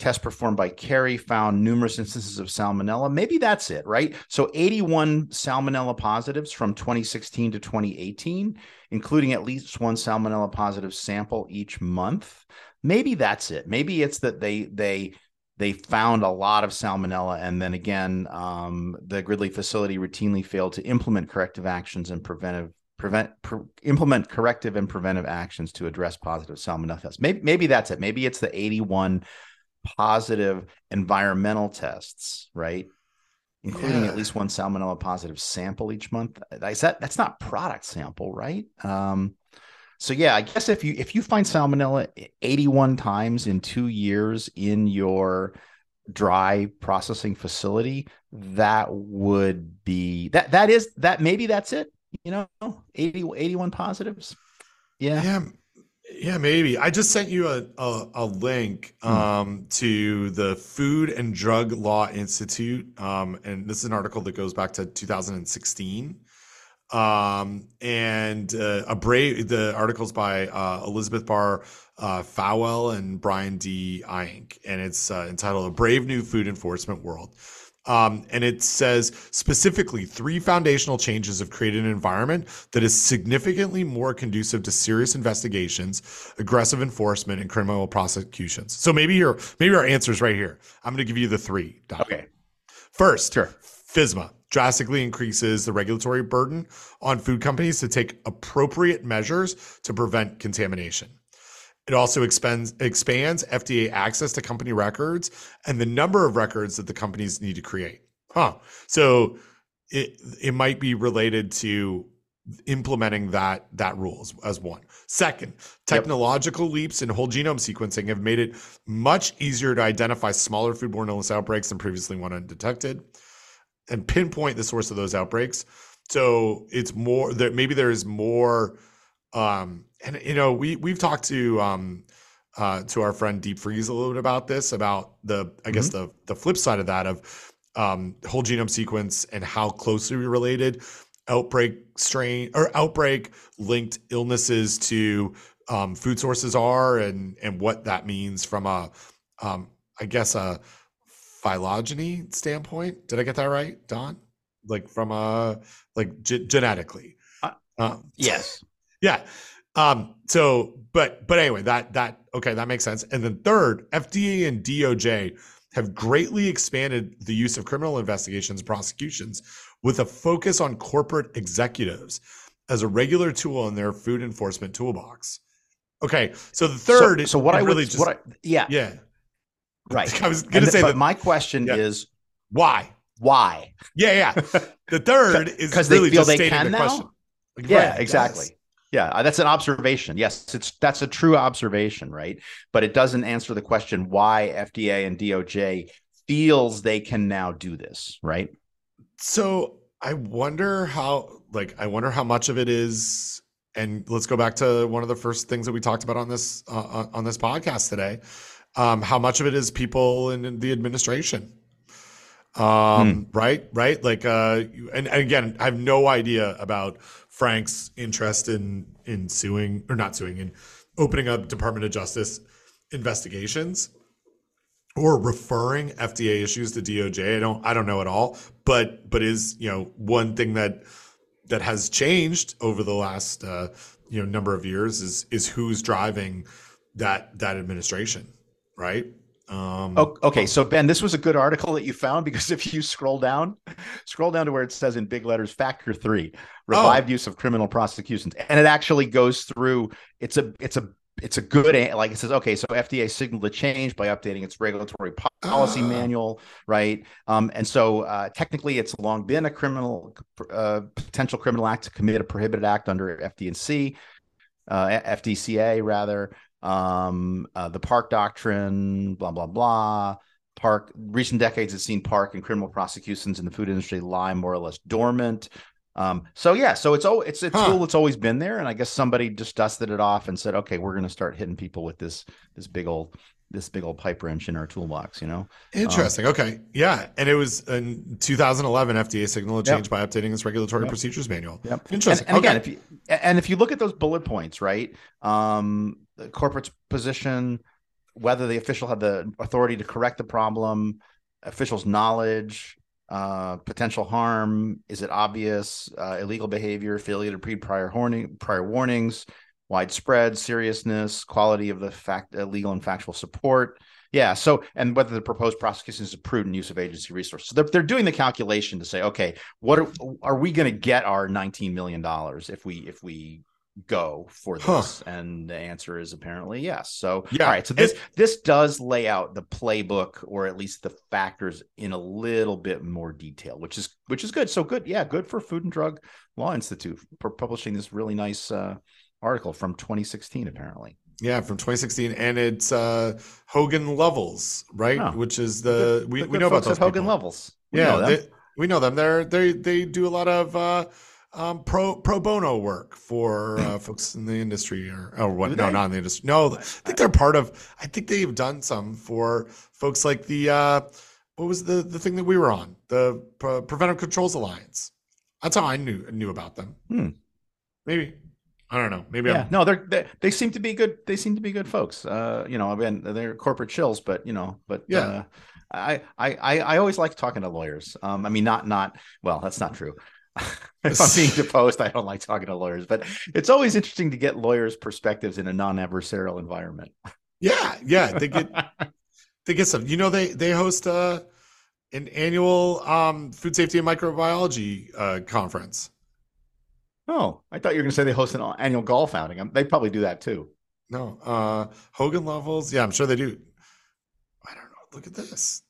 Tests performed by Kerry found numerous instances of salmonella. Maybe that's it, right? So 81 salmonella positives from 2016 to 2018, including at least one salmonella positive sample each month. Maybe that's it. Maybe it's that they they they found a lot of salmonella, and then again, um, the Gridley facility routinely failed to implement corrective actions and preventive prevent pre- implement corrective and preventive actions to address positive salmonella tests. Maybe maybe that's it. Maybe it's the 81 positive environmental tests, right? Including yeah. at least one salmonella positive sample each month. Is that that's not product sample, right? Um, so yeah, I guess if you if you find salmonella 81 times in two years in your dry processing facility, that would be that that is that maybe that's it. You know, 80, 81 positives. Yeah. Yeah. Yeah, maybe. I just sent you a, a, a link hmm. um, to the Food and Drug Law Institute. Um, and this is an article that goes back to 2016. Um, and uh, a brave, the article's by uh, Elizabeth Barr uh, Fawell and Brian D. Eyink, and it's uh, entitled A Brave New Food Enforcement World. Um, and it says specifically three foundational changes have created an environment that is significantly more conducive to serious investigations, aggressive enforcement, and criminal prosecutions. So maybe your maybe our answer is right here. I'm going to give you the three. Doc. Okay. First, sure. FSMA drastically increases the regulatory burden on food companies to take appropriate measures to prevent contamination. It also expands, expands FDA access to company records and the number of records that the companies need to create. Huh. So it it might be related to implementing that that rules as one. Second, technological yep. leaps in whole genome sequencing have made it much easier to identify smaller foodborne illness outbreaks than previously went undetected and pinpoint the source of those outbreaks. So it's more that maybe there is more um, and you know, we we've talked to um, uh, to our friend Deep Freeze a little bit about this, about the I mm-hmm. guess the the flip side of that of um, whole genome sequence and how closely related outbreak strain or outbreak linked illnesses to um, food sources are, and and what that means from a um, I guess a phylogeny standpoint. Did I get that right, Don? Like from a like ge- genetically. Uh, um, yes. Yeah. Um, so, but but anyway, that that okay, that makes sense. And then third, FDA and DOJ have greatly expanded the use of criminal investigations and prosecutions with a focus on corporate executives as a regular tool in their food enforcement toolbox. Okay, so the third, so, so what I really would, just, what I, yeah, yeah. Right. I was going to say that. My question yeah. is why? Why? Yeah, yeah. The third is because really they feel they can the now. Question. Like, yeah, right, exactly. Yes. Yeah, uh, that's an observation. Yes, it's that's a true observation, right? But it doesn't answer the question why FDA and DOJ feels they can now do this, right? So I wonder how, like, I wonder how much of it is. And let's go back to one of the first things that we talked about on this uh, uh on this podcast today. Um, how much of it is people in, in the administration? Um, hmm. right, right. Like, uh, and, and again, I have no idea about Frank's interest in in suing or not suing in opening up Department of Justice investigations or referring FDA issues to DOJ. I don't I don't know at all, but but is you know one thing that that has changed over the last uh, you know number of years is is who's driving that that administration, right? Um, okay, so Ben, this was a good article that you found because if you scroll down, scroll down to where it says in big letters, factor three, revived oh. use of criminal prosecutions, and it actually goes through. It's a it's a it's a good like it says okay so fda signaled a change by updating its regulatory policy uh. manual right um, and so uh, technically it's long been a criminal uh, potential criminal act to commit a prohibited act under fdnc uh, fdca rather um, uh, the park doctrine blah blah blah park recent decades have seen park and criminal prosecutions in the food industry lie more or less dormant um, so yeah, so it's oh, it's a huh. tool that's always been there, and I guess somebody just dusted it off and said, okay, we're going to start hitting people with this this big old this big old pipe wrench in our toolbox. You know, interesting. Um, okay, yeah, and it was in 2011, FDA signaled a change yep. by updating its regulatory yep. procedures manual. Yep. Interesting. And, and okay. again, if you and if you look at those bullet points, right, um, the corporate's position, whether the official had the authority to correct the problem, officials' knowledge, uh, potential harm? Is it obvious? Uh, illegal behavior, failure to read prior warning, prior warnings, widespread seriousness, quality of the fact, uh, legal and factual support. Yeah. So, and whether the proposed prosecution is a prudent use of agency resources. So they're, they're doing the calculation to say, okay, what are, are we going to get our $19 million if we, if we go for this? Huh. And the answer is apparently yes. So yeah. all right. So this this does lay out the playbook or at least the factors in a little bit more detail, which is which is good. So good, yeah, good for Food and Drug Law Institute for publishing this really nice uh, article from 2016, apparently. Yeah, from 2016, and it's uh, Hogan Lovells, right? Oh. Which is the, the we, the we know about those Hogan Lovells. We yeah, they, we know them. They're they they do a lot of uh, um, pro pro bono work for uh, folks in the industry or, or what? No, not in the industry. No, I think they're part of. I think they've done some for folks like the uh, what was the the thing that we were on the Pre- Preventive Controls Alliance. That's how I knew knew about them. Hmm. May I don't know. Maybe yeah. I'm... No, they're they, they seem to be good. They seem to be good folks. Uh, you know, I mean, they're corporate chills, but you know, but yeah. Uh, I, I I always like talking to lawyers. Um, I mean, not not well. That's not true. if I'm being deposed, I don't like talking to lawyers, but it's always interesting to get lawyers' perspectives in a non-adversarial environment. Yeah, yeah, they get they get some. You know, they they host a uh, an annual um, food safety and microbiology uh, conference. Oh, I thought you were going to say they host an annual golf outing. Um, they probably do that too. No, uh, Hogan Lovells. Yeah, I'm sure they do. I don't know. Look at this.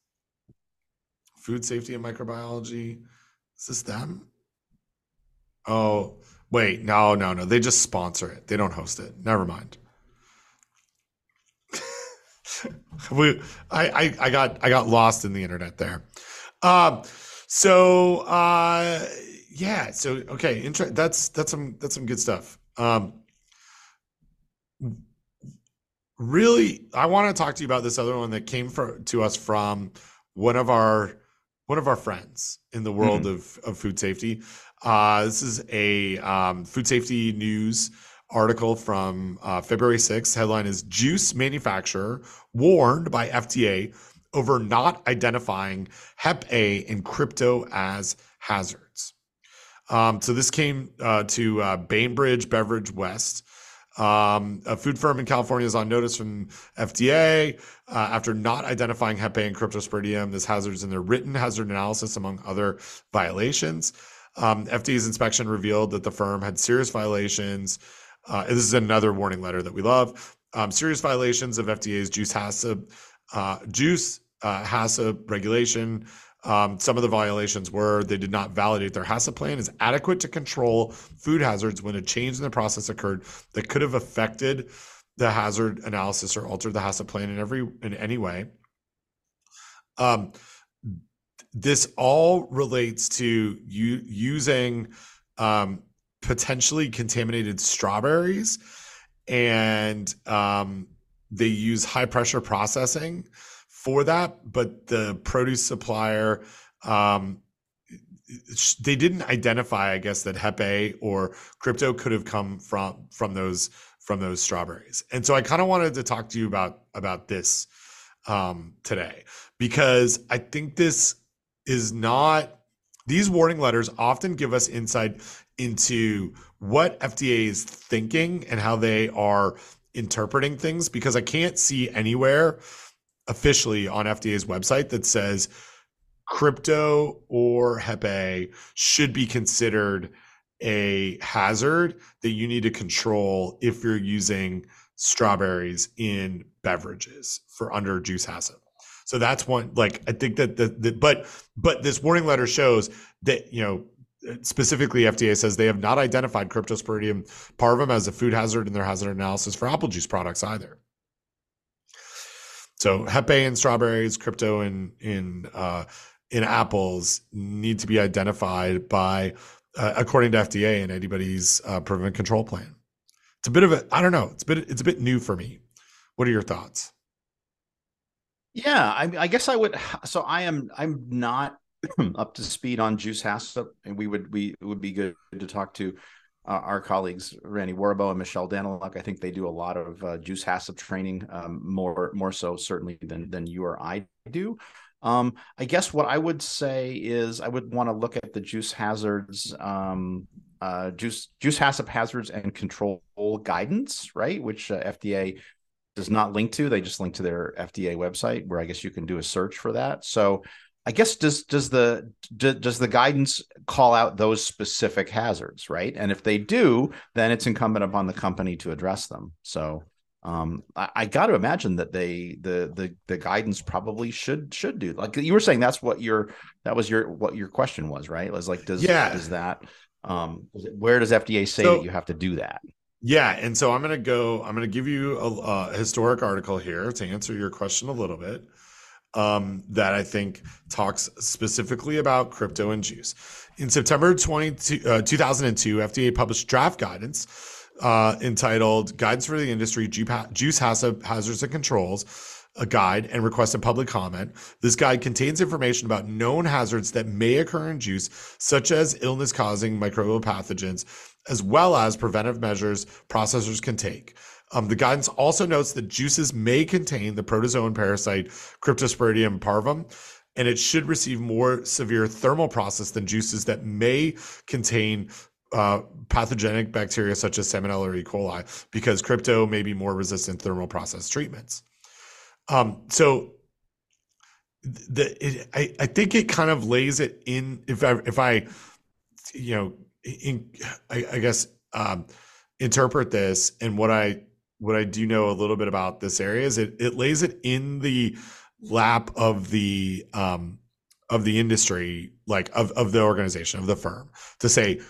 Food safety and microbiology. Is this them? Oh, wait, no, no, no. They just sponsor it. They don't host it. Never mind. we, I, I, I got, I got lost in the internet there. Um, so, uh, yeah. So, okay, inter- that's that's some that's some good stuff. Um, really, I want to talk to you about this other one that came for, to us from one of our one of our friends in the world mm-hmm. of, of food safety. Uh, this is a um, food safety news article from uh, February 6th. Headline is Juice Manufacturer Warned by FDA over not identifying Hep A in crypto as hazards. Um, so this came uh, to uh, Bainbridge Beverage West. Um, a food firm in California is on notice from FDA uh, after not identifying Hep A and Cryptosporidium as hazards in their written hazard analysis, among other violations. Um, FDA's inspection revealed that the firm had serious violations. Uh, this is another warning letter that we love. Um, serious violations of FDA's juice HACCP uh, juice uh, HACCP regulation. Um, some of the violations were they did not validate their HACCP plan as adequate to control food hazards when a change in the process occurred that could have affected the hazard analysis or altered the HACCP plan in every in any way. Um, this all relates to you using um, potentially contaminated strawberries, and um, they use high pressure processing for that. But the produce supplier, um, they didn't identify, I guess, that Hep A or crypto could have come from from those from those strawberries. And so I kind of wanted to talk to you about about this um, today because I think this is not these warning letters often give us insight into what FDA is thinking and how they are interpreting things because I can't see anywhere officially on FDA's website that says crypto or Hep A should be considered a hazard that you need to control if you're using strawberries in beverages for under juice HACCP. So that's one like I think that the, the but but this warning letter shows that you know specifically FDA says they have not identified Cryptosporidium parvum as a food hazard in their hazard analysis for apple juice products either. So Hep and strawberries, crypto in in uh, in apples need to be identified by uh, according to FDA and anybody's uh, prevent control plan. It's a bit of a I don't know. It's a bit it's a bit new for me. What are your thoughts? Yeah, I, I guess I would. So I am. I'm not up to speed on Juice HACCP, and we would we would be good to talk to uh, our colleagues Randy Worobo and Michelle Danyluk. I think they do a lot of uh, Juice HACCP training, um, more more so certainly than than you or I do. Um, I guess what I would say is I would want to look at the juice hazards, um, uh, juice juice HACCP hazards and control guidance, right? Which uh, FDA does not link to. They just link to their FDA website, where I guess you can do a search for that. So, I guess does does the does the guidance call out those specific hazards, right? And if they do, then it's incumbent upon the company to address them. So, um, I, I got to imagine that they the the the guidance probably should should do like you were saying. That's what your that was your what your question was, right? It was like does yeah does that um where does FDA say so, that you have to do that? Yeah, and so I'm going to go. I'm going to give you a, a, historic article here to answer your question a little bit. Um, that I think talks specifically about crypto and juice. In September 20, uh, 2002, FDA published draft guidance uh, entitled "Guidance for the Industry: Juice Hazards and Controls." a guide and requested public comment. This guide contains information about known hazards that may occur in juice, such as illness causing microbial pathogens, as well as preventive measures processors can take. Um, the guidance also notes that juices may contain the protozoan parasite Cryptosporidium parvum, and it should receive more severe thermal process than juices that may contain uh, pathogenic bacteria such as Salmonella or E. coli, because crypto may be more resistant thermal process treatments. Um, so the it, I, I think it kind of lays it in if I if I you know in, I, I guess um, interpret this and what I what I do know a little bit about this area is it it lays it in the lap of the um of the industry like of of the organization of the firm to say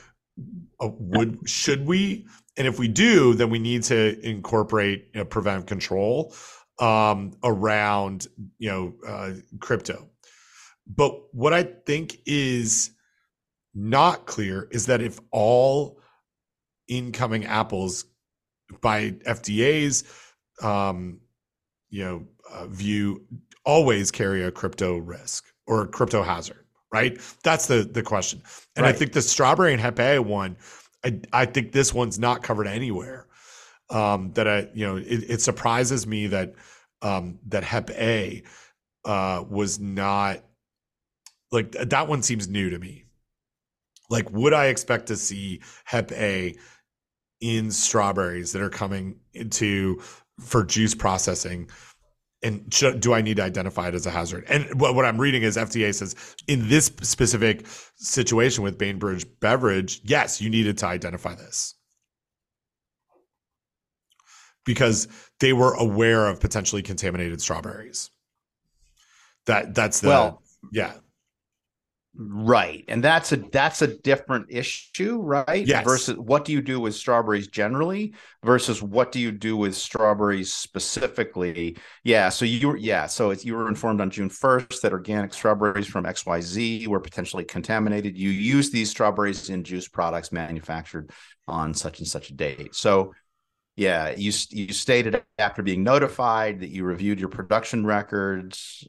uh, would should we and if we do then we need to incorporate you know, preventive control um, around you know uh, crypto. But what I think is not clear is that if all incoming apples by FDA's um, you know uh, view always carry a crypto risk or a crypto hazard, right? That's the the question. And right. I think the strawberry and Hep A one, I, I think this one's not covered anywhere. Um, that I, you know, it, it surprises me that um, that Hep A uh, was not like that one seems new to me. Like, would I expect to see Hep A in strawberries that are coming into for juice processing? And do I need to identify it as a hazard? And what, what I'm reading is FDA says in this specific situation with Bainbridge Beverage, yes, you needed to identify this because they were aware of potentially contaminated strawberries. That that's the well, yeah. Right. And that's a that's a different issue, right? Yes. Versus what do you do with strawberries generally versus what do you do with strawberries specifically? Yeah. So you were yeah, so you were informed on June 1st that organic strawberries from XYZ were potentially contaminated. You use these strawberries in juice products manufactured on such and such a date. So yeah, you you stated after being notified that you reviewed your production records.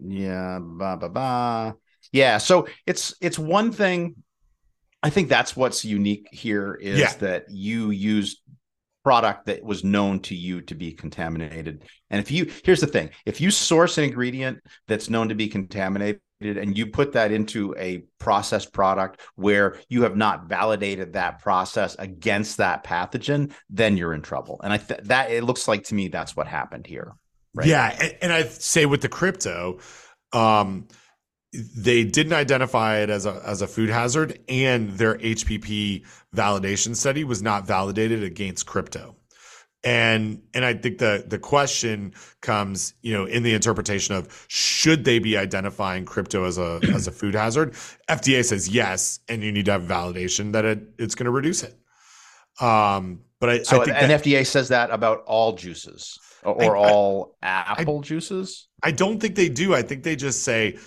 Yeah, blah blah blah yeah, so it's it's one thing. I think that's what's unique here is yeah. that you used product that was known to you to be contaminated. And if you here's the thing, if you source an ingredient that's known to be contaminated and you put that into a processed product where you have not validated that process against that pathogen, then you're in trouble. And I th- that it looks like to me that's what happened here. Right? Yeah, and, and I say with the crypto, um, they didn't identify it as a as a food hazard, and their HPP validation study was not validated against crypto. And and I think the the question comes, you know, in the interpretation of should they be identifying crypto as a as a food hazard? FDA says yes, and you need to have validation that it, it's going to reduce it. Um, but I, so I think and that, FDA says that about all juices or, I, all apple juices. I don't think they do. I think they just say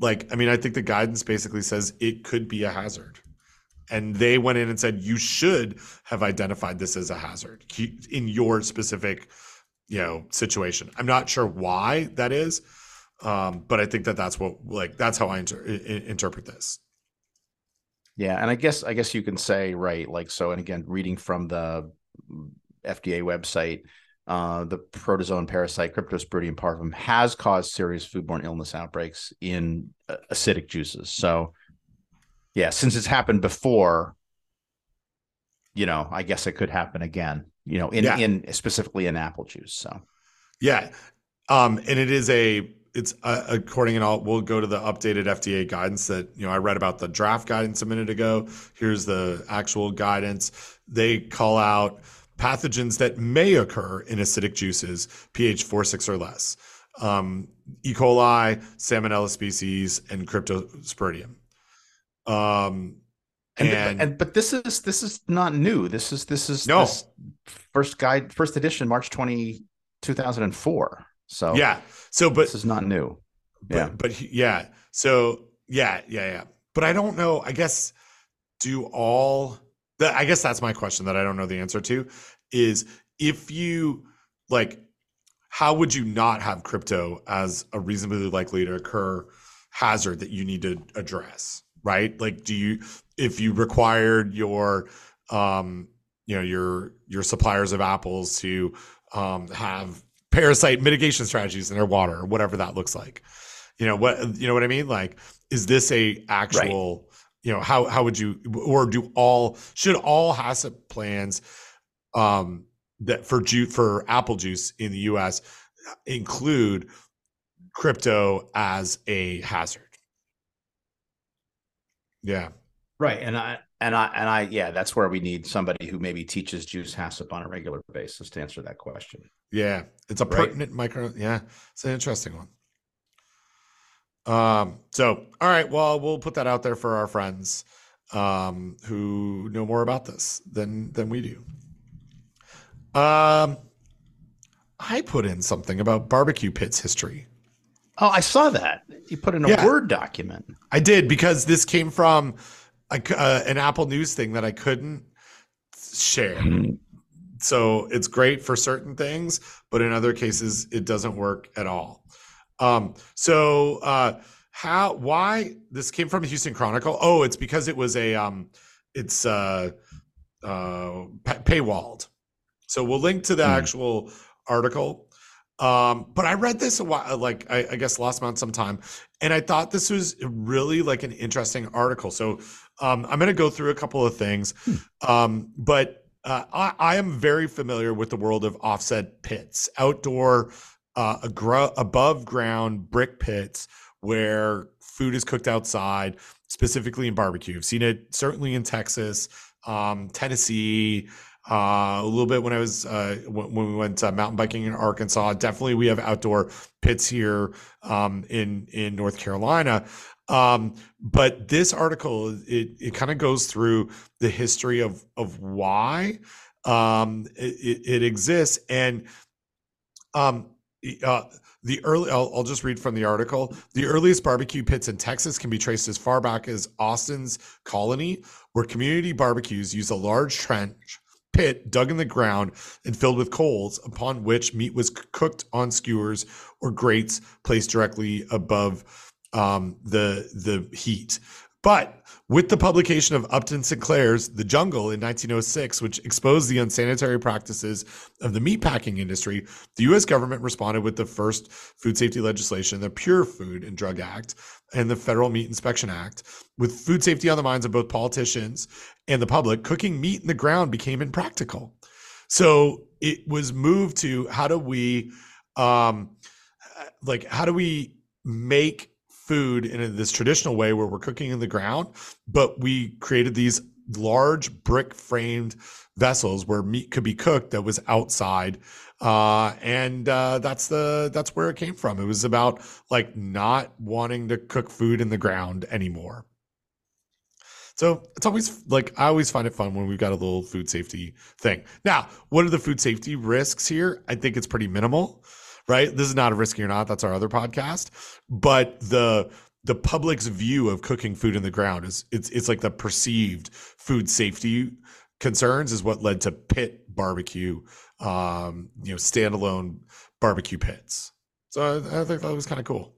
like i mean i think the guidance basically says it could be a hazard. And they went in and said you should have identified this as a hazard in your specific you know situation. I'm not sure why that is um, but i think that that's what like that's how i inter- interpret this. Yeah and i guess i guess you can say right like so and again reading from the fda website uh, the protozoan parasite Cryptosporidium parvum has caused serious foodborne illness outbreaks in uh, acidic juices. So, yeah, since it's happened before, you know, I guess it could happen again. You know, in yeah. in specifically in apple juice. So, yeah, um, and it is a it's uh, according and all we'll go to the updated FDA guidance that you know I read about the draft guidance a minute ago. Here's the actual guidance. They call out pathogens that may occur in acidic juices, pH 4, 6 or less. Um, e. coli, Salmonella species, and Cryptosporidium. Um, and, and, and, but this is this is not new. This is this is no this first guide first edition March 20, 2004. So yeah. So but this is not new. But, yeah. But yeah. So yeah, yeah, yeah. But I don't know. I guess do all I guess that's my question that I don't know the answer to is if you like how would you not have crypto as a reasonably likely to occur hazard that you need to address right? Like do you if you required your um you know your your suppliers of apples to um have parasite mitigation strategies in their water or whatever that looks like you know what you know what i mean? Like is this a actual right you know how how would you or do all should all HACCP plans um that for juice for apple juice in the US include crypto as a hazard? Yeah. Right and i and i and i yeah that's where we need somebody who maybe teaches juice HACCP on a regular basis to answer that question. Yeah it's a pertinent right? micro yeah it's an interesting one um, so, all right, well, we'll put that out there for our friends um, who know more about this than than we do. Um, I put in something about barbecue pits history. Oh, I saw that. You put in a yeah, Word document. I did because this came from a, uh, an Apple News thing that I couldn't share. So it's great for certain things, but in other cases, it doesn't work at all. Um, so uh, how why this came from the Houston Chronicle? Oh, it's because it was a um, it's uh, uh, paywalled. So we'll link to the mm. actual article. Um, but I read this a while, like I, I, guess last month sometime, and I thought this was really like an interesting article. So um, I'm going to go through a couple of things, hmm. um, but uh, I, I, am very familiar with the world of offset pits, outdoor uh, above ground brick pits where food is cooked outside, specifically in barbecue. I've seen it certainly in Texas, um, Tennessee, uh, a little bit when I was uh, when, when, we went uh, mountain biking in Arkansas. Definitely, we have outdoor pits here um, in in North Carolina. Um, but this article it it kind of goes through the history of of why um, it, it, exists and um, uh, the early I'll, I'll, just read from the article. The earliest barbecue pits in texas can be traced as far back as austin's colony where community barbecues use a large trench pit dug in the ground and filled with coals upon which meat was cooked on skewers or grates placed directly above um, the the heat but with the publication of Upton Sinclair's The Jungle in 1906, which exposed the unsanitary practices of the meatpacking industry, the U.S. government responded with the first food safety legislation, the Pure Food and Drug Act, and the Federal Meat Inspection Act. With food safety on the minds of both politicians and the public, cooking meat in the ground became impractical. So it was moved to how do we, um, like, how do we make food in this traditional way where we're cooking in the ground, but we created these large brick framed vessels where meat could be cooked that was outside uh, and uh, that's the that's where it came from it was about like not wanting to cook food in the ground anymore so it's always like I always find it fun when we've got a little food safety thing. Now, what are the food safety risks here? I think it's pretty minimal right? This is not a risky or not. That's our other podcast. But the the public's view of cooking food in the ground is it's it's like the perceived food safety concerns is what led to pit barbecue, um, you know, standalone barbecue pits. So I, I think that was kind of cool.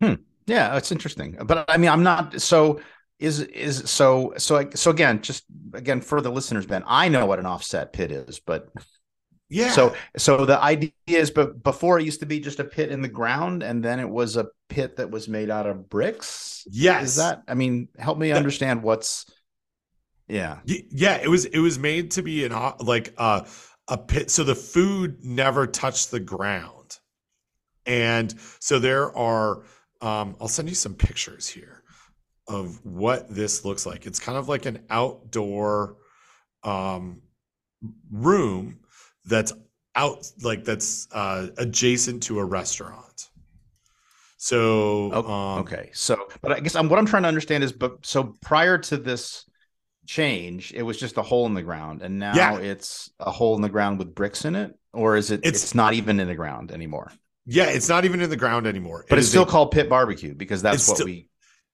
Hmm. Yeah, that's interesting. But I mean, I'm not so is is so so so again, just again for the listeners, Ben, I know what an offset pit is, but yeah. So so the idea is, but before it used to be just a pit in the ground, and then it was a pit that was made out of bricks. Yes. Is that? I mean, help me understand what's. Yeah. Yeah. It was it was made to be an like uh, a pit, so the food never touched the ground, and so there are. Um, I'll send you some pictures here of what this looks like. It's kind of like an outdoor um, room that's out like that's uh, adjacent to a restaurant. So oh, um, okay, so but I guess I'm, what I'm trying to understand is, but so prior to this change, it was just a hole in the ground, and now yeah. it's a hole in the ground with bricks in it, or is it? It's, it's not even in the ground anymore. Yeah, it's not even in the ground anymore. But it it's still a, called pit barbecue because that's what still, we.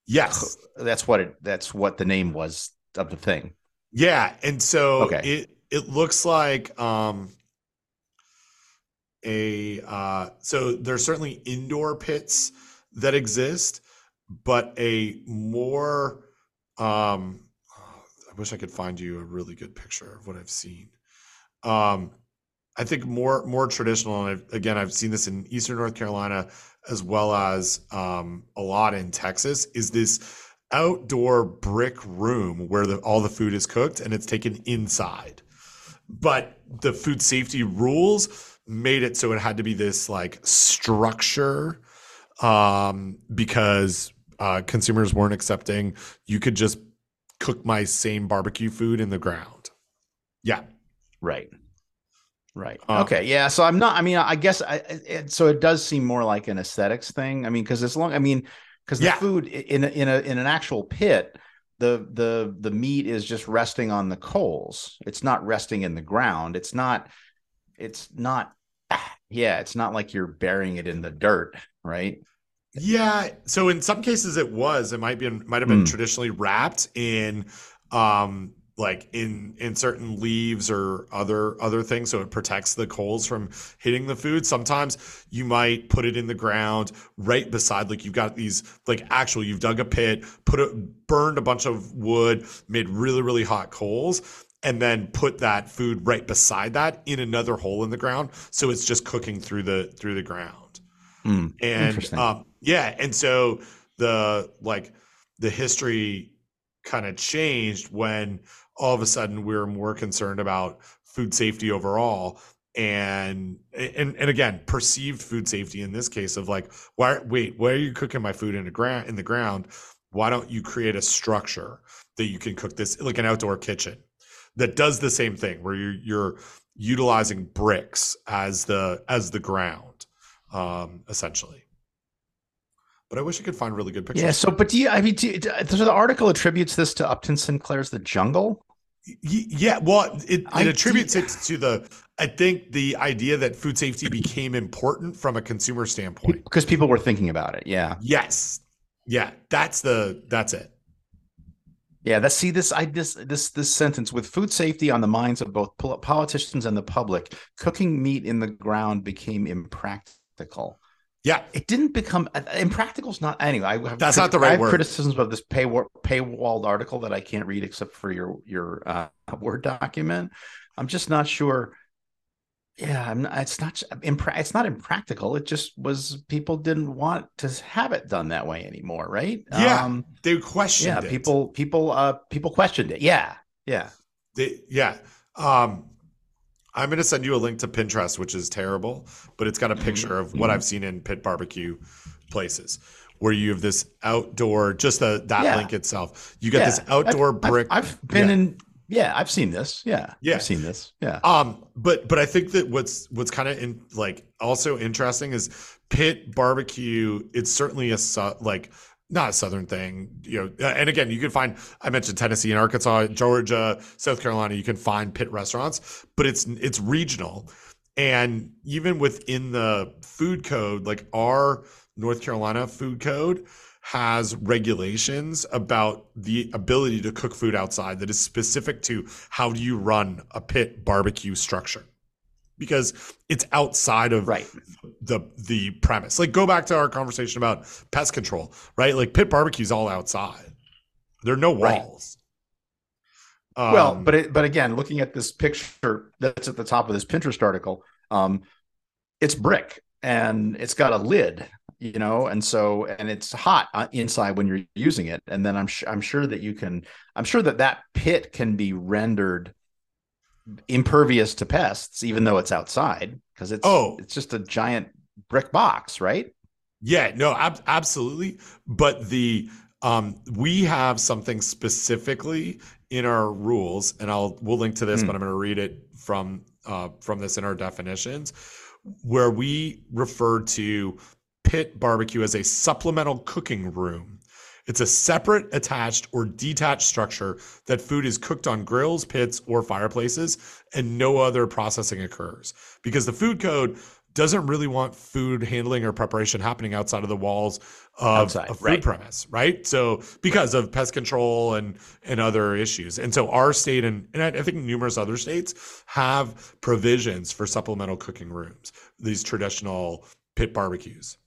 Yes, that's what it. That's what the name was of the thing. Yeah, and so okay. it it looks like um a uh, so there's certainly indoor pits that exist, but a more um, I wish I could find you a really good picture of what I've seen. Um, I think more more traditional, and I've, again, I've seen this in Eastern North Carolina as well as um, a lot in Texas. Is this outdoor brick room where the, all the food is cooked and it's taken inside? But the food safety rules made it so it had to be this like structure um, because uh, consumers weren't accepting you could just cook my same barbecue food in the ground. Yeah. Right. Right. Um, okay. Yeah. So I'm not. I mean, I guess. I, it, so it does seem more like an aesthetics thing. I mean, because as long. I mean, because the yeah. food in a, in a in an actual pit, the the the meat is just resting on the coals. It's not resting in the ground. It's not. It's not yeah, it's not like you're burying it in the dirt, right? Yeah. So in some cases it was. It might be might have been mm. traditionally wrapped in um like in in certain leaves or other other things so it protects the coals from hitting the food sometimes you might put it in the ground right beside like you've got these like actual you've dug a pit put it burned a bunch of wood made really really hot coals and then put that food right beside that in another hole in the ground so it's just cooking through the through the ground. Mm, and um, yeah and so the like the history kind of changed when all of a sudden we are more concerned about food safety overall and and and again perceived food safety in this case of like why wait why are you cooking my food in the ground in the ground? Why don't you create a structure that you can cook this like an outdoor kitchen that does the same thing where you're, you're utilizing bricks as the as the ground, um, essentially. But I wish I could find really good pictures. Yeah. So, but do you? I mean, do you, so the article attributes this to Upton Sinclair's The Jungle. Yeah, well, it, it attributes it to the. I think the idea that food safety became important from a consumer standpoint because people were thinking about it. Yeah. Yes. Yeah, that's the that's it. Yeah, that's see this I this this this sentence with food safety on the minds of both politicians and the public, cooking meat in the ground became impractical. Yeah, it didn't become uh, impractical. Is not anyway. I have that's not the right I have word. Criticisms of this pay paywalled article that I can't read except for your your uh, word document. I'm just not sure. Yeah, I'm not, it's not impra- it's not impractical. It just was people didn't want to have it done that way anymore, right? Yeah, um, they questioned. Yeah, it. people people uh people questioned it. Yeah, yeah, they, yeah. Um, I'm going to send you a link to Pinterest, which is terrible, but it's got a picture of what I've seen in pit barbecue places where you have this outdoor, just the, that yeah. link itself. You get yeah. this outdoor I've, brick. I've, I've been yeah. in. Yeah, I've seen this. Yeah, yeah, I've seen this. Yeah. Um, but but I think that what's what's kind of in like also interesting is pit barbecue. It's certainly a like not a southern thing, you know. And again, you can find I mentioned Tennessee and Arkansas, Georgia, South Carolina. You can find pit restaurants, but it's it's regional, and even within the food code, like our North Carolina food code has regulations about the ability to cook food outside that is specific to how do you run a pit barbecue structure because it's outside of right. the the premise. Like go back to our conversation about pest control, right? Like pit barbecue's all outside. There are no walls. Right. Um, well, but it, but again, looking at this picture that's at the top of this Pinterest article, um, it's brick and it's got a lid, you know, and so and it's hot uh, inside when you're using it. And then I'm sh- I'm sure that you can I'm sure that that pit can be rendered impervious to pests, even though it's outside, because it's oh, it's just a giant brick box, right? Yeah, no, ab- absolutely. But the um, we have something specifically in our rules, and I'll we'll link to this, mm. but I'm going to read it from uh, from this in our definitions, where we refer to pit barbecue as a supplemental cooking room it's a separate, attached, or detached structure that food is cooked on grills, pits, or fireplaces, and no other processing occurs. Because the food code doesn't really want food handling or preparation happening outside of the walls of outside, a food right. premise, right? So because of pest control and and other issues, and so our state and and I think numerous other states have provisions for supplemental cooking rooms, these traditional pit barbecues.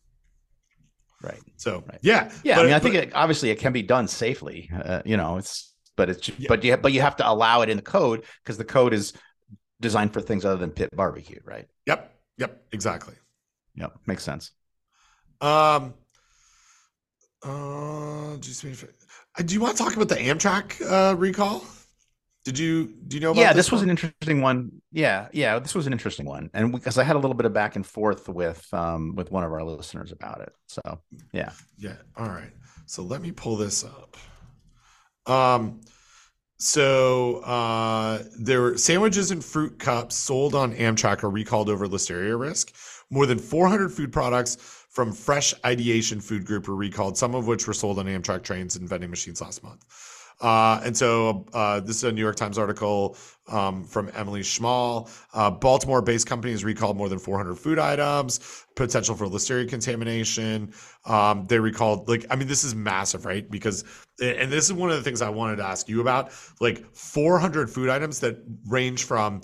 Right. So right. yeah, yeah. But, I mean, I think it, obviously it can be done safely. Uh, you know, it's but it's yeah. but you but you have to allow it in the code because the code is designed for things other than pit barbecue, right? Yep. Yep. Exactly. Yep. Makes sense. Um. Uh, uh, do you want to talk about the Amtrak uh, recall? Did you do you know? yeah, this, this was an interesting one. Yeah, yeah, this was an interesting one, and because I had a little bit of back and forth with um with one of our listeners about it. So yeah, yeah. All right. So let me pull this up. Um, so uh, there were sandwiches and fruit cups sold on Amtrak are recalled over listeria risk. More than 400 food products from Fresh Ideation Food Group were recalled, some of which were sold on Amtrak trains and vending machines last month. Uh, and so uh, this is a New York Times article um, from Emily Schmall. Uh, Baltimore-based companies recalled more than 400 food items, potential for listeria contamination. Um, they recalled, like, I mean, this is massive, right? Because, and this is one of the things I wanted to ask you about, like 400 food items that range from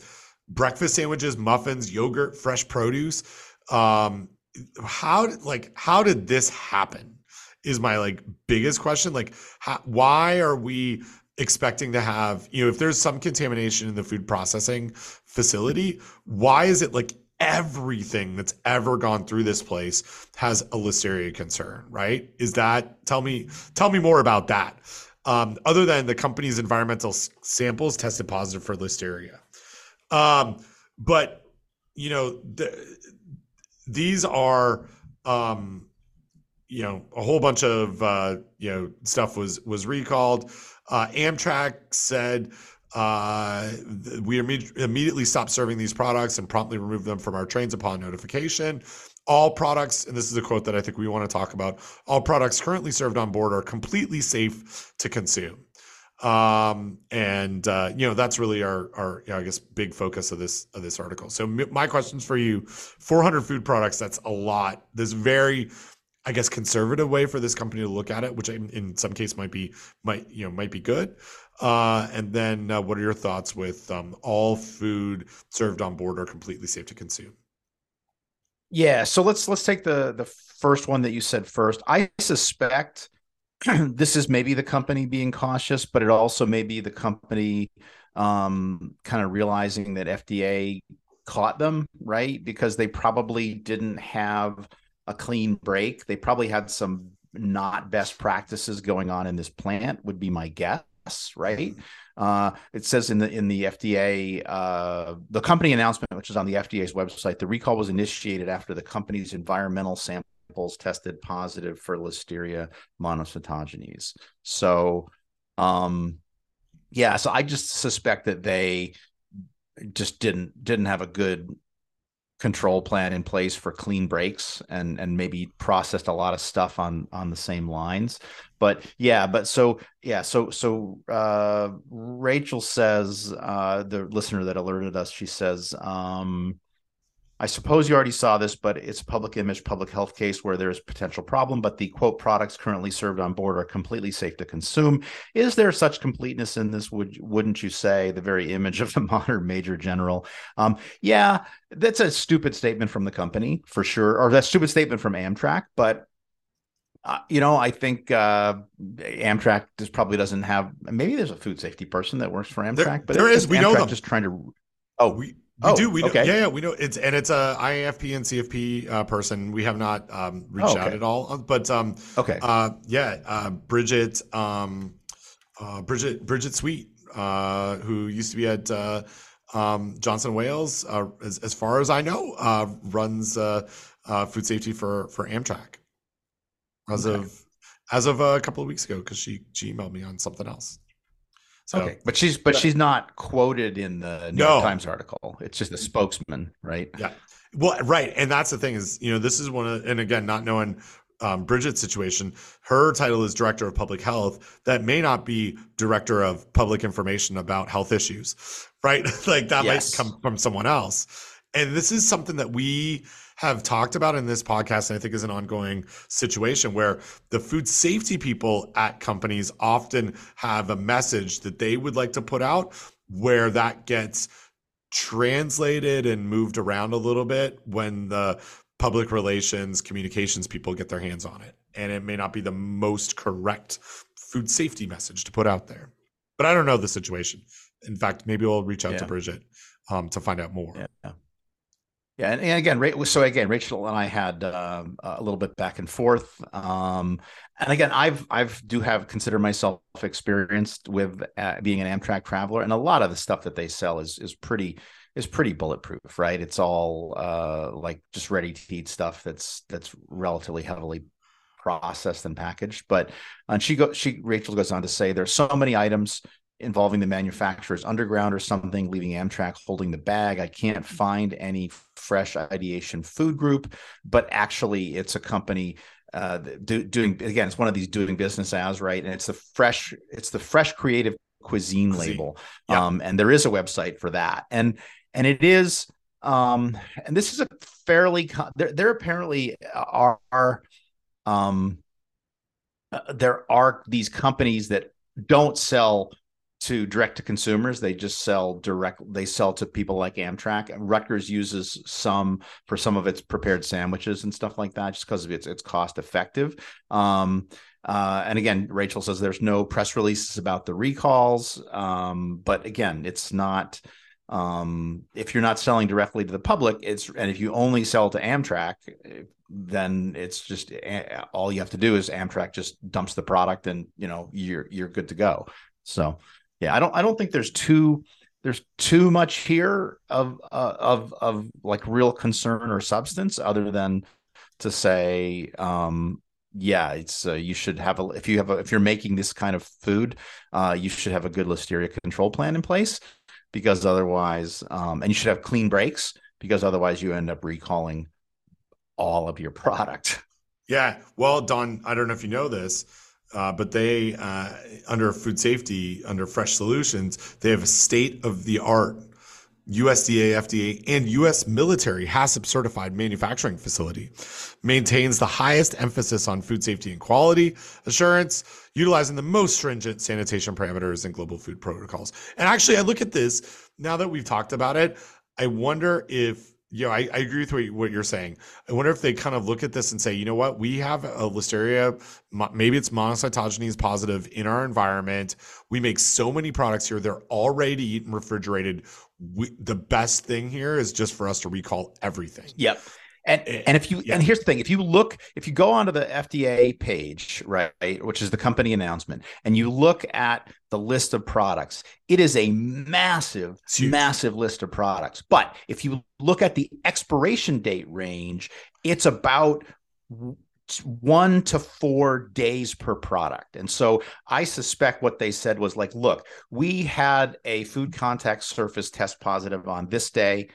breakfast sandwiches, muffins, yogurt, fresh produce. Um, how, like, how did this happen? Is my like biggest question. Like, how, why are we expecting to have you know if there's some contamination in the food processing facility, why is it like everything that's ever gone through this place has a listeria concern? Right? Is that tell me tell me more about that? Um, other than the company's environmental s- samples tested positive for listeria. Um, but you know, the, these are um, you know a whole bunch of uh, you know stuff was was recalled. Uh, Amtrak said Uh, we imme- immediately stopped serving these products and promptly removed them from our trains upon notification. All products, and this is a quote that I think we want to talk about. All products currently served on board are completely safe to consume um, and uh, you know that's really our our you know, I guess big focus of this of this article. So m- my questions for you: 400 food products. That's a lot. This very I guess conservative way for this company to look at it, which in, in some case might be might you know might be good. Uh, and then uh, what are your thoughts with um, all food served on board are completely safe to consume? Yeah, so let's let's take the the first one that you said first. I suspect this is maybe the company being cautious, but it also may be the company um, kind of realizing that FDA caught them, right? Because they probably didn't have a clean break. They probably had some not best practices going on in this plant, would be my guess, right? Uh, it says in the in the FDA uh, the company announcement, which is on the FDA's website, the recall was initiated after the company's environmental samples tested positive for Listeria monocytogenes. So, um, yeah, so I just suspect that they just didn't didn't have a good control plan in place for clean breaks and and maybe processed a lot of stuff on on the same lines. But yeah but so yeah so so uh rachel says uh the listener that alerted us she says um I suppose you already saw this, but it's a public image, public health case where there's potential problem, but the quote products currently served on board are completely safe to consume. Is there such completeness in this? Would wouldn't you say the very image of the modern major general? Um, yeah, that's a stupid statement from the company for sure, or that stupid statement from Amtrak, but uh, you know, I think uh, Amtrak just probably doesn't have. Maybe there's a food safety person that works for Amtrak, there, but there is. We Amtrak know them. Just trying to. Oh, we we oh, do. We okay. know. Yeah, yeah, we know it's and it's a IAFP and CFP uh, person. We have not um, reached oh, okay. out at all, but um, okay. Uh, yeah, uh, Bridget, um, uh, Bridget, Bridget Sweet, uh, who used to be at uh, um, Johnson Wales, uh, as, as far as I know, uh, runs uh, uh, food safety for for Amtrak. As okay. of as of a couple of weeks ago, because she she emailed me on something else. So, okay, but she's but, she's not quoted in the New no. York Times article. It's just a spokesman, right? Yeah. Well, right, and that's the thing is, you know, this is one of, and again, not knowing um, Bridget's situation, her title is director of public health. That may not be director of public information about health issues, right? like that yes. might come from someone else. And this is something that we have talked about in this podcast, and I think is an ongoing situation where the food safety people at companies often have a message that they would like to put out where that gets translated and moved around a little bit when the public relations communications people get their hands on it and it may not be the most correct food safety message to put out there but i don't know the situation in fact maybe we'll reach out yeah. to bridget um, to find out more yeah. Yeah, and, and again, so again, Rachel and I had uh, a little bit back and forth, um, and again, I've I've do have consider myself experienced with uh, being an Amtrak traveler, and a lot of the stuff that they sell is is pretty is pretty bulletproof, right? It's all uh, like just ready to eat stuff that's that's relatively heavily processed and packaged. But and she go she Rachel goes on to say there's so many items involving the manufacturers underground or something, leaving Amtrak holding the bag. I can't find any fresh ideation food group, but actually it's a company uh, do, doing again. It's one of these doing business as right, and it's the fresh. It's the fresh creative cuisine, cuisine. label, yeah. um, and there is a website for that, and and it is. Um, and this is a fairly there. There apparently are, are um, uh, there are these companies that don't sell to direct to consumers. They just sell direct. They sell to people like Amtrak. Rutgers uses some for some of its prepared sandwiches and stuff like that, just because its it's cost effective. Um, uh, and again, Rachel says there's no press releases about the recalls. Um, but again, it's not. Um, if you're not selling directly to the public, it's and if you only sell to Amtrak, then it's just eh, all you have to do is Amtrak just dumps the product and you know you're you're good to go. So yeah, I don't I don't think there's too there's too much here of uh, of of like real concern or substance other than to say um yeah, it's uh, you should have a if you have a if you're making this kind of food, uh, you should have a good listeria control plan in place because otherwise, um, and you should have clean breaks because otherwise you end up recalling all of your product. Yeah, well, Don, I don't know if you know this, uh, but they uh, under food safety under Fresh Solutions, they have a state of the art USDA, FDA, and US military HACCP certified manufacturing facility maintains the highest emphasis on food safety and quality assurance, utilizing the most stringent sanitation parameters and global food protocols. And actually, I look at this now that we've talked about it. I wonder if you know, I, I agree with what, you're saying. I wonder if they kind of look at this and say, you know what, we have a listeria, maybe it's monocytogenes positive in our environment. We make so many products here; they're all ready to eat and refrigerated. We, the best thing here is just for us to recall everything. Yep. And eh, and if you yeah. and here's the thing, if you look, if you go onto the FDA page, right, which is the company announcement, and you look at the list of products, it is a massive, massive list of products. But if you look at the expiration date range, it's about one to four days per product. And so I suspect what they said was like, look, we had a food contact surface test positive on this day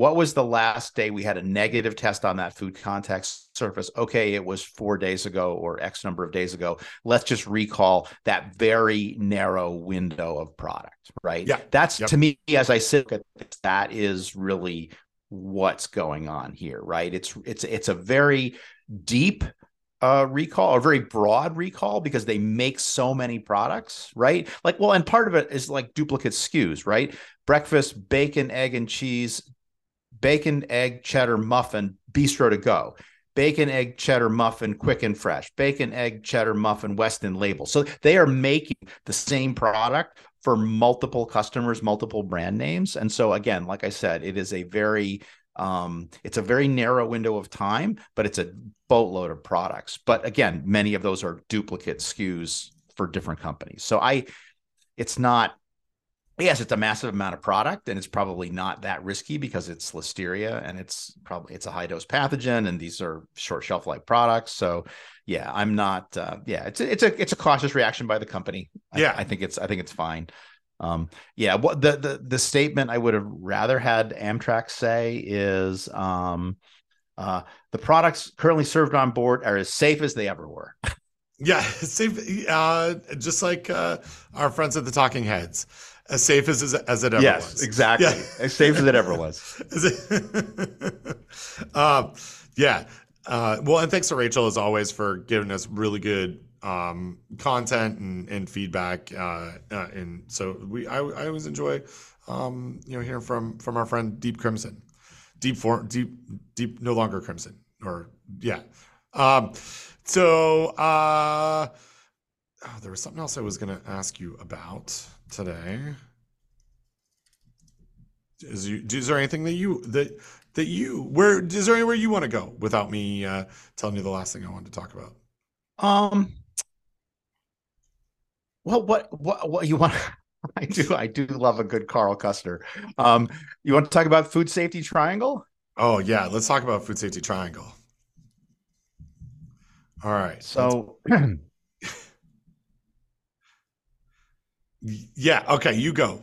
what was the last day we had a negative test on that food contact surface? Okay, it was four days ago or X number of days ago. Let's just recall that very narrow window of product, right? Yeah. That's yep. to me, as I sit at this, that is really what's going on here, right? It's it's it's a very deep uh, recall, a very broad recall because they make so many products, right? Like, well, and part of it is like duplicate SKUs, right? Breakfast, bacon, egg, and cheese, bacon, egg, cheddar muffin, bistro to go. Bacon, egg, cheddar muffin, quick and fresh. Bacon, egg, cheddar muffin, Weston label. So they are making the same product for multiple customers, multiple brand names. And so again, like I said, it is a very um, it's a very narrow window of time, but it's a boatload of products. But again, many of those are duplicate SKUs for different companies. So I, it's not yes, it's a massive amount of product and it's probably not that risky because it's listeria and it's probably it's a high dose pathogen and these are short shelf life products. So yeah, I'm not uh, yeah, it's a, it's a it's a cautious reaction by the company. Yeah. I, I think it's I think it's fine. Um, yeah, what the, the the statement I would have rather had Amtrak say is um, uh, the products currently served on board are as safe as they ever were. yeah, safe. Uh, just like uh, our friends at the Talking Heads as safe as as it ever yes, was. exactly. Yeah. As safe as it ever was. um, yeah. Uh, well, and thanks to Rachel as always for giving us really good um, content and, and feedback. Uh, uh, and so we, I, I always enjoy, um, you know, hearing from from our friend Deep Crimson, Deep for Deep Deep no longer Crimson or yeah. Um, so uh, oh, there was something else I was going to ask you about today. Is, you, is there anything that you that that you where is there anywhere you want to go without me uh, telling you the last thing I wanted to talk about? Um. Well, what what what you want? I do I do love a good Carl Custer. Um, you want to talk about food safety triangle? Oh yeah, let's talk about food safety triangle. All right. So Yeah. Okay. You go.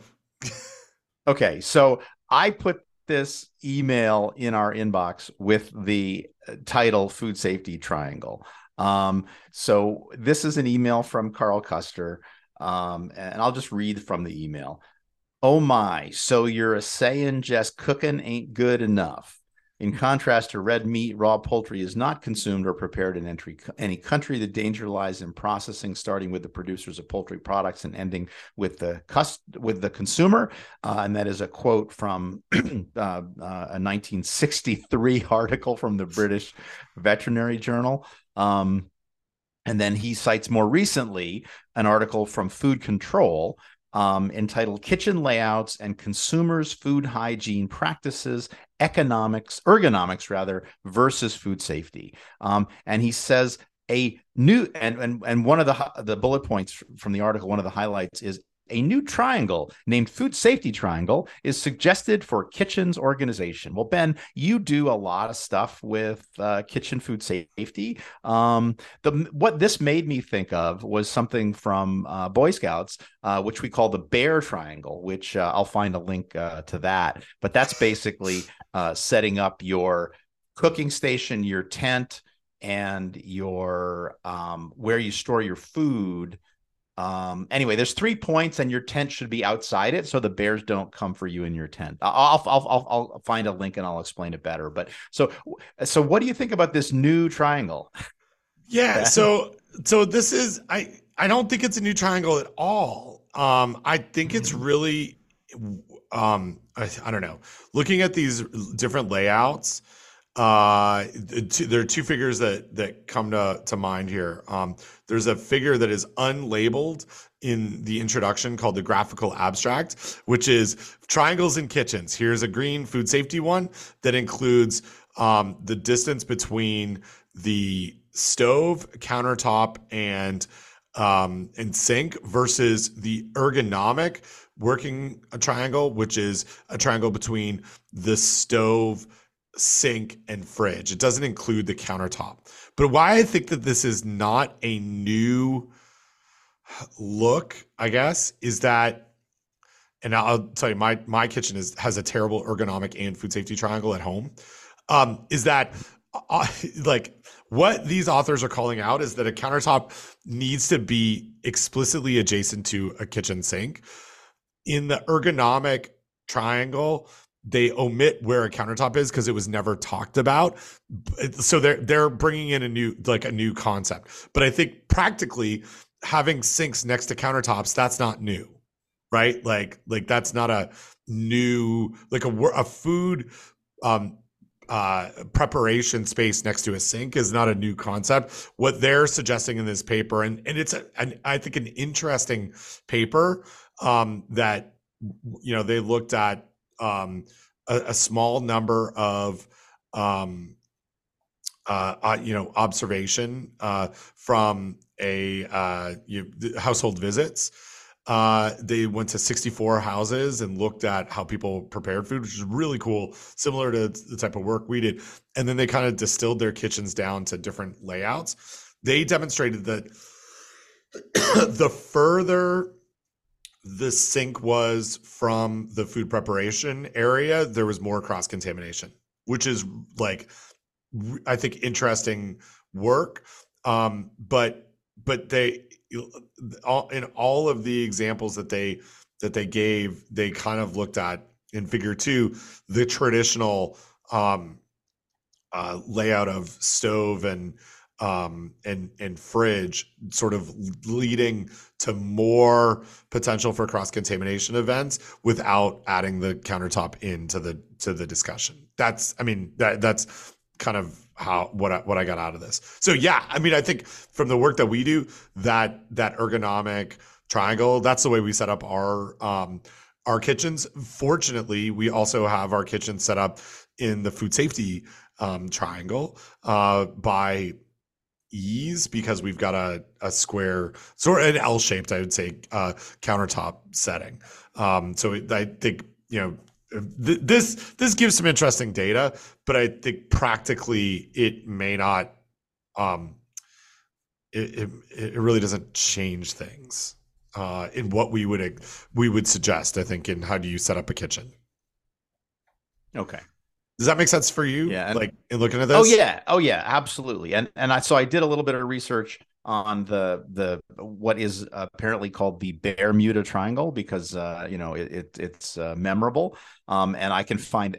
okay. So I put this email in our inbox with the uh, title Food Safety Triangle. Um, so this is an email from Carl Custer. Um, and I'll just read from the email. Oh my, so you're saying just cooking ain't good enough. In contrast to red meat, raw poultry is not consumed or prepared in entry, any country. The danger lies in processing, starting with the producers of poultry products and ending with the with the consumer. Uh, and that is a quote from uh, uh, a 1963 article from the British Veterinary Journal. Um, and then he cites more recently an article from Food Control um, entitled Kitchen Layouts and Consumers' Food Hygiene Practices, Economics, Ergonomics rather, versus Food Safety. Um, and he says a new and, and and one of the the bullet points from the article, one of the highlights is a new triangle named Food Safety Triangle is suggested for kitchens organization. Well, Ben, you do a lot of stuff with uh, kitchen food safety. Um, the what this made me think of was something from uh, Boy Scouts, uh, which we call the Bear Triangle, which uh, I'll find a link uh, to that. But that's basically uh, setting up your cooking station, your tent, and your um, where you store your food um, anyway, there's three points, and your tent should be outside it, so the bears don't come for you in your tent. I'll I'll I'll, I'll find a link and I'll explain it better. But so so, what do you think about this new triangle? Yeah, so so this is I I don't think it's a new triangle at all. Um, I think it's mm-hmm. really um I, I don't know. Looking at these different layouts, uh, there are two figures that that come to to mind here. Um, there's a figure that is unlabeled in the introduction called the graphical abstract, which is triangles in kitchens. Here's a green food safety one that includes um, the distance between the stove, countertop, and um, and sink versus the ergonomic working triangle, which is a triangle between the stove sink, and fridge. It doesn't include the countertop. But why I think that this is not a new look, I guess, is that, and I'll tell you, my my kitchen is has a terrible ergonomic and food safety triangle at home. Um, is that uh, like what these authors are calling out is that a countertop needs to be explicitly adjacent to a kitchen sink. In the ergonomic triangle, they omit where a countertop is because it was never talked about. So they're they're bringing in a new like a new concept. But i think practically having sinks next to countertops that's not new right? Like like that's not a new like a a food um uh, preparation space next to a sink is not a new concept. What they're suggesting in this paper, and and it's a, an, I think an interesting paper um, that you know they looked at um, a, a, small number of um, uh, uh, you know observation uh, from a uh, you, household visits. Uh, they went to 64 houses and looked at how people prepared food, which is really cool, similar to the type of work we did. And then they kind of distilled their kitchens down to different layouts. They demonstrated that the further the sink was from the food preparation area, there was more cross contamination, which is like I think interesting work. Um, but but they in all of the examples that they that they gave, they kind of looked at in figure two the traditional um, uh, layout of stove and um, and and fridge, sort of leading to more potential for cross contamination events without adding the countertop into the to the discussion. That's, I mean, that that's kind of how what I, what I got out of this. So yeah, I mean, I think from the work that we do, that that ergonomic triangle, that's the way we set up our um, our kitchens. Fortunately, we also have our kitchen set up in the food safety um, triangle uh, by ease because we've got a, a square sort of an L shaped, I would say, uh, countertop setting. Um, so I think, you know, th- this this gives some interesting data, but I think practically it may not um, it, it, it really doesn't change things uh, in what we would we would suggest. I think in how do you set up a kitchen. Okay. Does that make sense for you? Yeah. Like in looking at this? Oh yeah. Oh yeah, absolutely. And and I so I did a little bit of research on the the what is apparently called the Bermuda Triangle because uh, you know it, it it's uh, memorable. Um, and I can find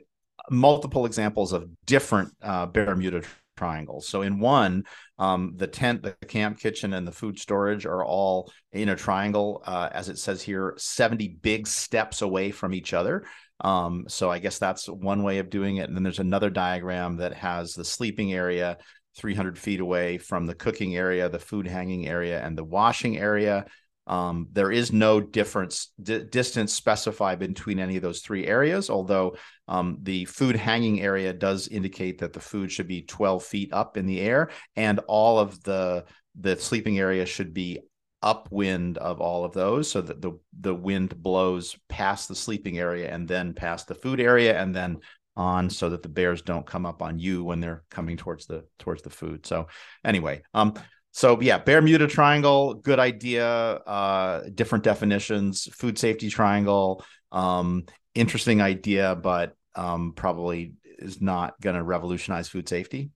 multiple examples of different uh, Bermuda triangles. So in one, um, the tent, the camp kitchen, and the food storage are all in a triangle, uh, as it says here, 70 big steps away from each other. Um, so I guess that's one way of doing it. And then there's another diagram that has the sleeping area 300 feet away from the cooking area, the food hanging area, and the washing area. Um, there is no difference d- distance specified between any of those three areas, although um, the food hanging area does indicate that the food should be 12 feet up in the air, and all of the the sleeping area should be upwind of all of those so that the the wind blows past the sleeping area and then past the food area and then on so that the bears don't come up on you when they're coming towards the towards the food. So anyway um so yeah bermuda triangle good idea uh different definitions food safety triangle um interesting idea but um probably is not going to revolutionize food safety.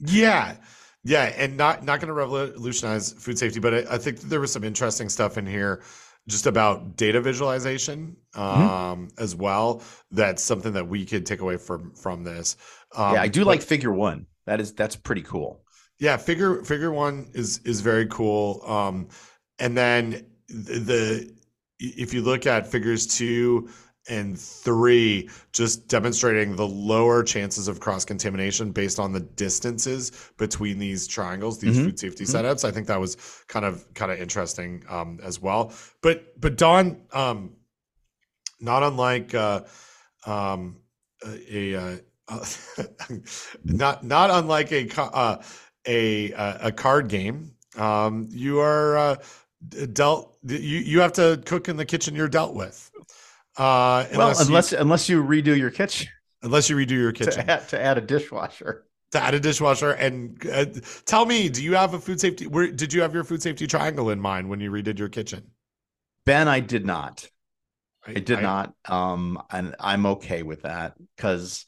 Yeah yeah, and not not going to revolutionize food safety, but I, I, think there was some interesting stuff in here just about data visualization mm-hmm. um, mm-hmm. as well. That's something that we could take away from from this. Um, yeah, I do but, like Figure One. That is that's pretty cool. Yeah, Figure Figure One is is very cool. Um, and then the, the if you look at Figures Two and three, just demonstrating the lower chances of cross contamination based on the distances between these triangles, these mm-hmm. food safety mm-hmm. setups. I think that was kind of kind of interesting um, as well. But but Don, um, not unlike uh, um, a, a uh, not not unlike a uh, a a card game, um, you are uh, dealt. You you have to cook in the kitchen you're dealt with. Uh, well, unless you, unless you redo your kitchen, unless you redo your kitchen to add, to add a dishwasher, to add a dishwasher, and uh, tell me, do you have a food safety? Where did you have your food safety triangle in mind when you redid your kitchen? Ben, I did not. I, I did I, not. Um, and I'm okay with that because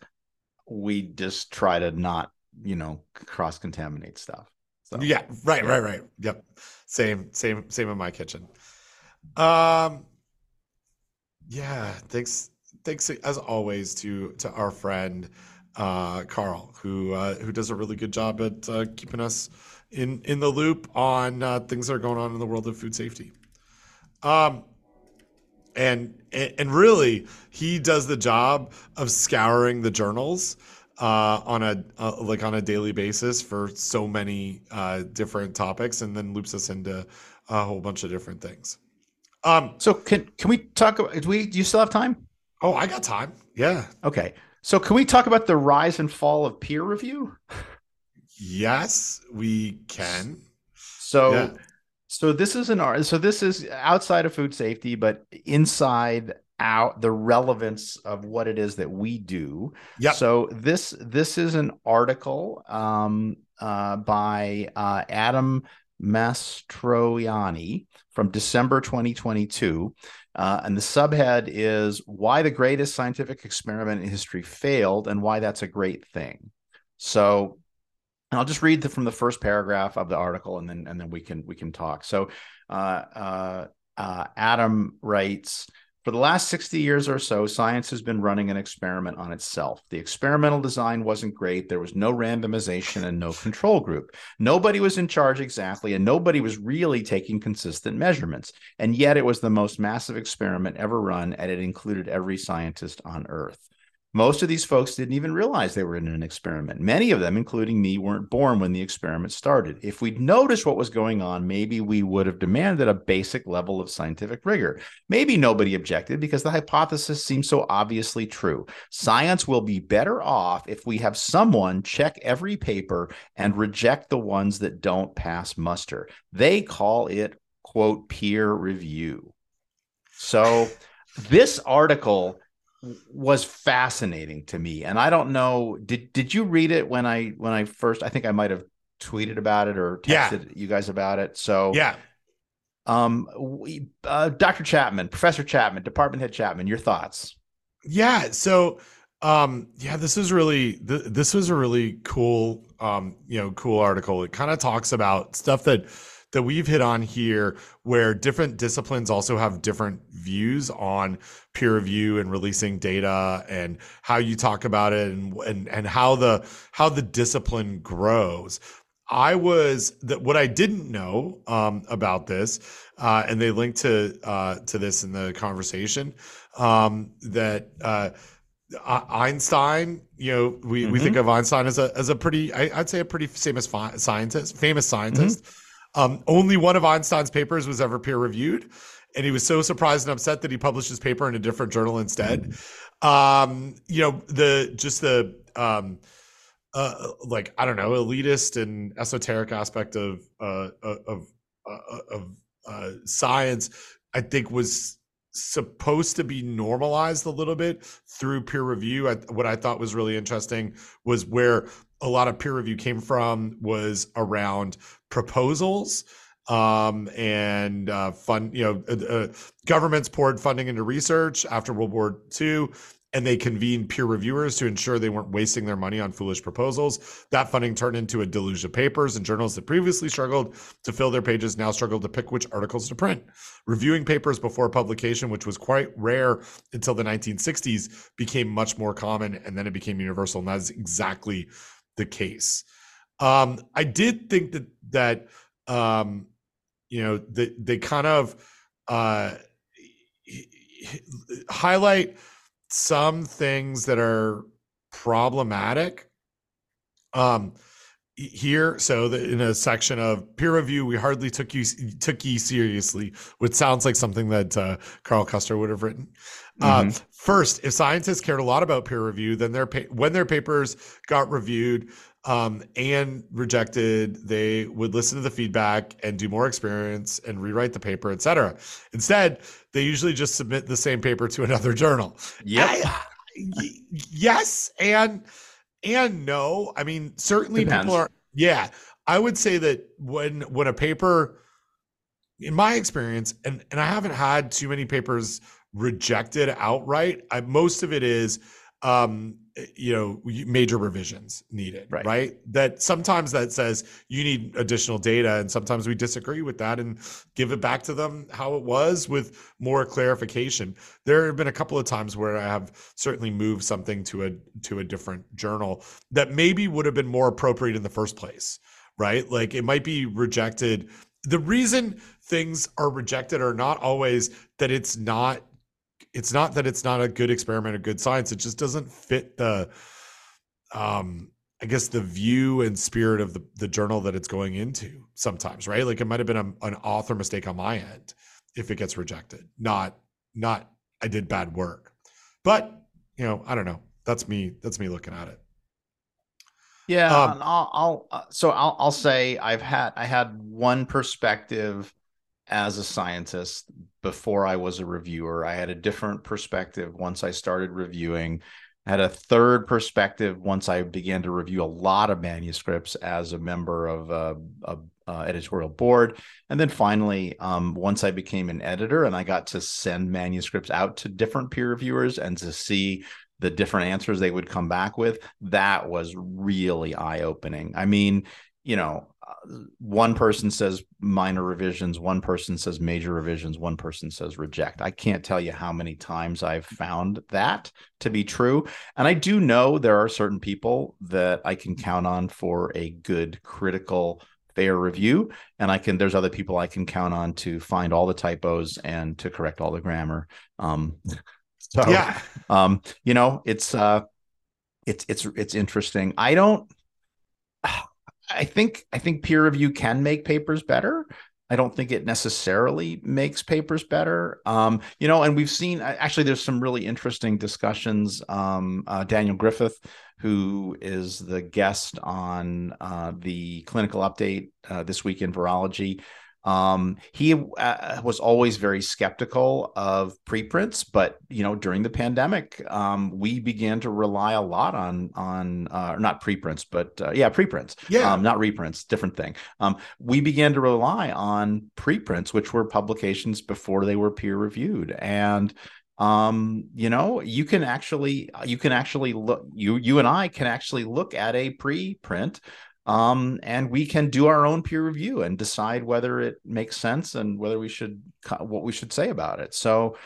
we just try to not, you know, cross contaminate stuff. So yeah, right, yeah. right, right. Yep. Same, same, same in my kitchen. Um, yeah, thanks. Thanks as always to to our friend uh, Carl, who uh, who does a really good job at uh, keeping us in in the loop on uh, things that are going on in the world of food safety. Um, and and really, he does the job of scouring the journals uh, on a uh, like on a daily basis for so many different topics, and then loops us into a whole bunch of different things. Um, so can can we talk about? Do we? Do you still have time? Oh, I got time. Yeah. Okay. So can we talk about the rise and fall of peer review? Yes, we can. So. Yeah. So this is an art. So this is outside of food safety, but inside out the relevance of what it is that we do. Yeah. So this this is an article um, uh, by uh, Adam Mastroianni from December 2022. Uh, and the subhead is Why the Greatest Scientific Experiment in History Failed and Why That's a Great Thing. So I'll just read the, from the first paragraph of the article and then and then we can we can talk. So uh, uh, uh Adam writes for the last 60 years or so, science has been running an experiment on itself. The experimental design wasn't great. There was no randomization and no control group. Nobody was in charge exactly, and nobody was really taking consistent measurements. And yet, it was the most massive experiment ever run, and it included every scientist on Earth. Most of these folks didn't even realize they were in an experiment. Many of them, including me, weren't born when the experiment started. If we'd noticed what was going on, maybe we would have demanded a basic level of scientific rigor. Maybe nobody objected because the hypothesis seems so obviously true. Science will be better off if we have someone check every paper and reject the ones that don't pass muster. They call it, quote, peer review. So this article was fascinating to me. And i don't know did did you read it when i when i first i think i might have tweeted about it or texted yeah. you guys about it. So yeah. um we, uh, dr chapman professor chapman department head chapman your thoughts? Yeah. So um yeah this is really th- this was a really cool um you know cool article. It kind of talks about stuff that that we've hit on here where different disciplines also have different views on peer review and releasing data and how you talk about it and and, and how the how the discipline grows I was that what I didn't know um, about this, uh, and they linked to uh, to this in the conversation um, that uh, Einstein. You know, we, mm-hmm. we think of Einstein as a as a pretty, I, would say, a pretty famous scientist, famous scientist. Mm-hmm. Um, only one of Einstein's papers was ever peer reviewed, and he was so surprised and upset that he published his paper in a different journal instead. Um, you know, the just the um, uh, like I don't know, elitist and esoteric aspect of uh, of uh, of uh, science, I think was supposed to be normalized a little bit through peer review. I, what I thought was really interesting was where a lot of peer review came from was around proposals um, and uh, fund. You know, uh, uh, governments poured funding into research after World War II and they convened peer reviewers to ensure they weren't wasting their money on foolish proposals. That funding turned into a deluge of papers, and journals that previously struggled to fill their pages now struggled to pick which articles to print. Reviewing papers before publication, which was quite rare until the 1960s, became much more common, and then it became universal, and that's exactly the case. Um, I did think that that um, you know they they kind of uh, highlight some things that are problematic um here so the, in a section of peer review we hardly took you took you seriously which sounds like something that uh, carl custer would have written mm-hmm. uh, first if scientists cared a lot about peer review then their pa- when their papers got reviewed um, and rejected, they would listen to the feedback and do more experience and rewrite the paper, etc. Instead, they usually just submit the same paper to another journal. Yeah. yes, and and no. I mean, certainly Depends. people are. Yeah, I would say that when when a paper, in my experience, and and I haven't had too many papers rejected outright. I, most of it is um, you know major revisions needed right. right that sometimes that says you need additional data and sometimes we disagree with that and give it back to them how it was with more clarification there have been a couple of times where i have certainly moved something to a to a different journal that maybe would have been more appropriate in the first place right like it might be rejected the reason things are rejected are not always that it's not it's not that it's not a good experiment or good science it just doesn't fit the um i guess the view and spirit of the, the journal that it's going into sometimes right? Like it might have been a, an author mistake on my end if it gets rejected not not i did bad work. But you know i don't know. That's me that's me looking at it. Yeah um, I'll, I'll uh, so I'll, I'll say i've had i had one perspective as a scientist before I was a reviewer. I had a different perspective once I started reviewing. I had a third perspective once I began to review a lot of manuscripts as a member of a, a, a editorial board, and then finally, um, once I became an editor and I got to send manuscripts out to different peer reviewers and to see the different answers they would come back with, that was really eye opening. I mean, you know, one person says minor revisions, one person says major revisions, one person says reject. I can't tell you how many times I've found that to be true. And I do know there are certain people that I can count on for a good critical fair review and i can there's other people i can count on to find all the typos and to correct all the grammar um so yeah um you know it's uh it's it's it's interesting i don't I think I think peer review can make papers better. I don't think it necessarily makes papers better. Um, you know, and we've seen actually there's some really interesting discussions. Um, uh, Daniel Griffin, who is the guest on uh, the clinical update uh, this week in virology, um, he uh, was always very skeptical of preprints, but you know, during the pandemic, um, we began to rely a lot on on uh, not preprints, but uh, yeah, preprints. Yeah, um, not reprints, different thing. Um, we began to rely on preprints, which were publications before they were peer reviewed, and um you know you can actually you can actually look you you and i can actually look at a preprint um, and we can do our own peer review and decide whether it makes sense and whether we should what we should say about it. So,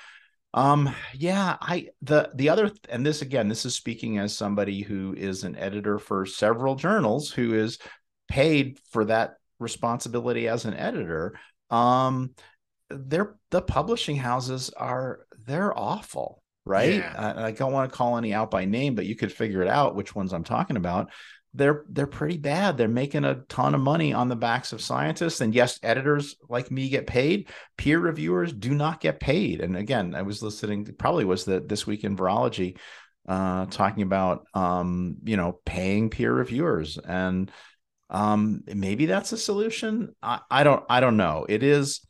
um, yeah, I the the other and this again, this is speaking as somebody who is an editor for several journals who is paid for that responsibility as an editor. Um, they're the publishing houses are they're awful right? Yeah. I, I, don't want to call any out by name, but you could figure it out which ones I'm talking about they're they're pretty bad. They're making a ton of money on the backs of scientists. And yes, editors like me get paid. Peer reviewers do not get paid. And again, I was listening, probably was the this week in virology, uh, talking about um, you know, paying peer reviewers. And um maybe that's a solution. I, I don't I don't know. It is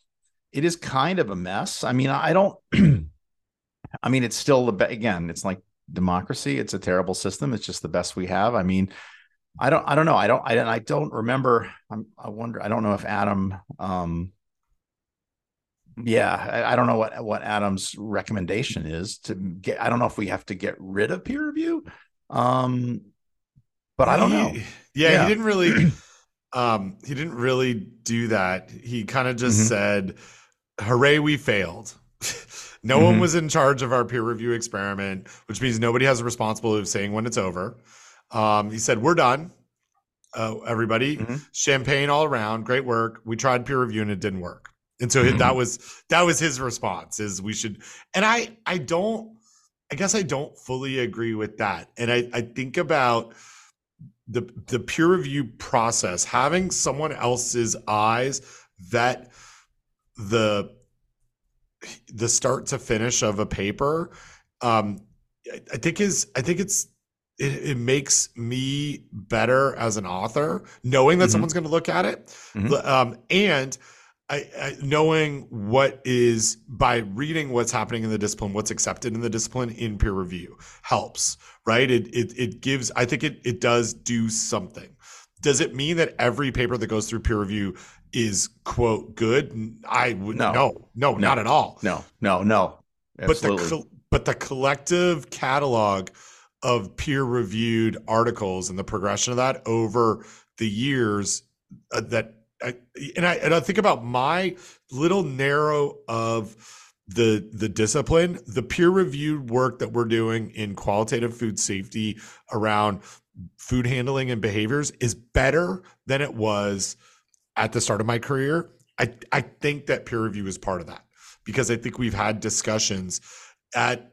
it is kind of a mess. I mean, I don't. I mean, it's still the again. It's like democracy. It's a terrible system. It's just the best we have. I mean, I don't. I don't know. I don't. I, I don't remember. I'm, I wonder. I don't know if Adam. Um, yeah, I, I, don't know what what Adam's recommendation is to get. I don't know if we have to get rid of peer review. Um, but I don't know. Yeah, yeah. he didn't really. um, he didn't really do that. He kind of just mm-hmm. said, "Hooray, we failed." no mm-hmm. one was in charge of our peer review experiment, which means nobody has a responsibility of saying when it's over. Um, he said, "We're done." Uh, everybody, mm-hmm. champagne all around. Great work. We tried peer review and it didn't work. And so mm-hmm. that was that was his response is we should and I I don't I guess I don't fully agree with that. And I I think about the the peer review process having someone else's eyes vet the the start to finish of a paper um I think is I think it's it, it, makes me better as an author knowing that mm-hmm. someone's going to look at it mm-hmm. um, and I, I, knowing what is by reading what's happening in the discipline, what's accepted in the discipline in peer review helps, right? It it it gives. I think it it does do something. Does it mean that every paper that goes through peer review is quote good? I would no, no, no, no not at all. No, no, no. Absolutely. But the but the collective catalog of peer reviewed articles and the progression of that over the years uh, that I, and I and I think about my little narrow of the the discipline, the peer reviewed work that we're doing in qualitative food safety around food handling and behaviors is better than it was at the start of my career. I I think that peer review is part of that because I think we've had discussions at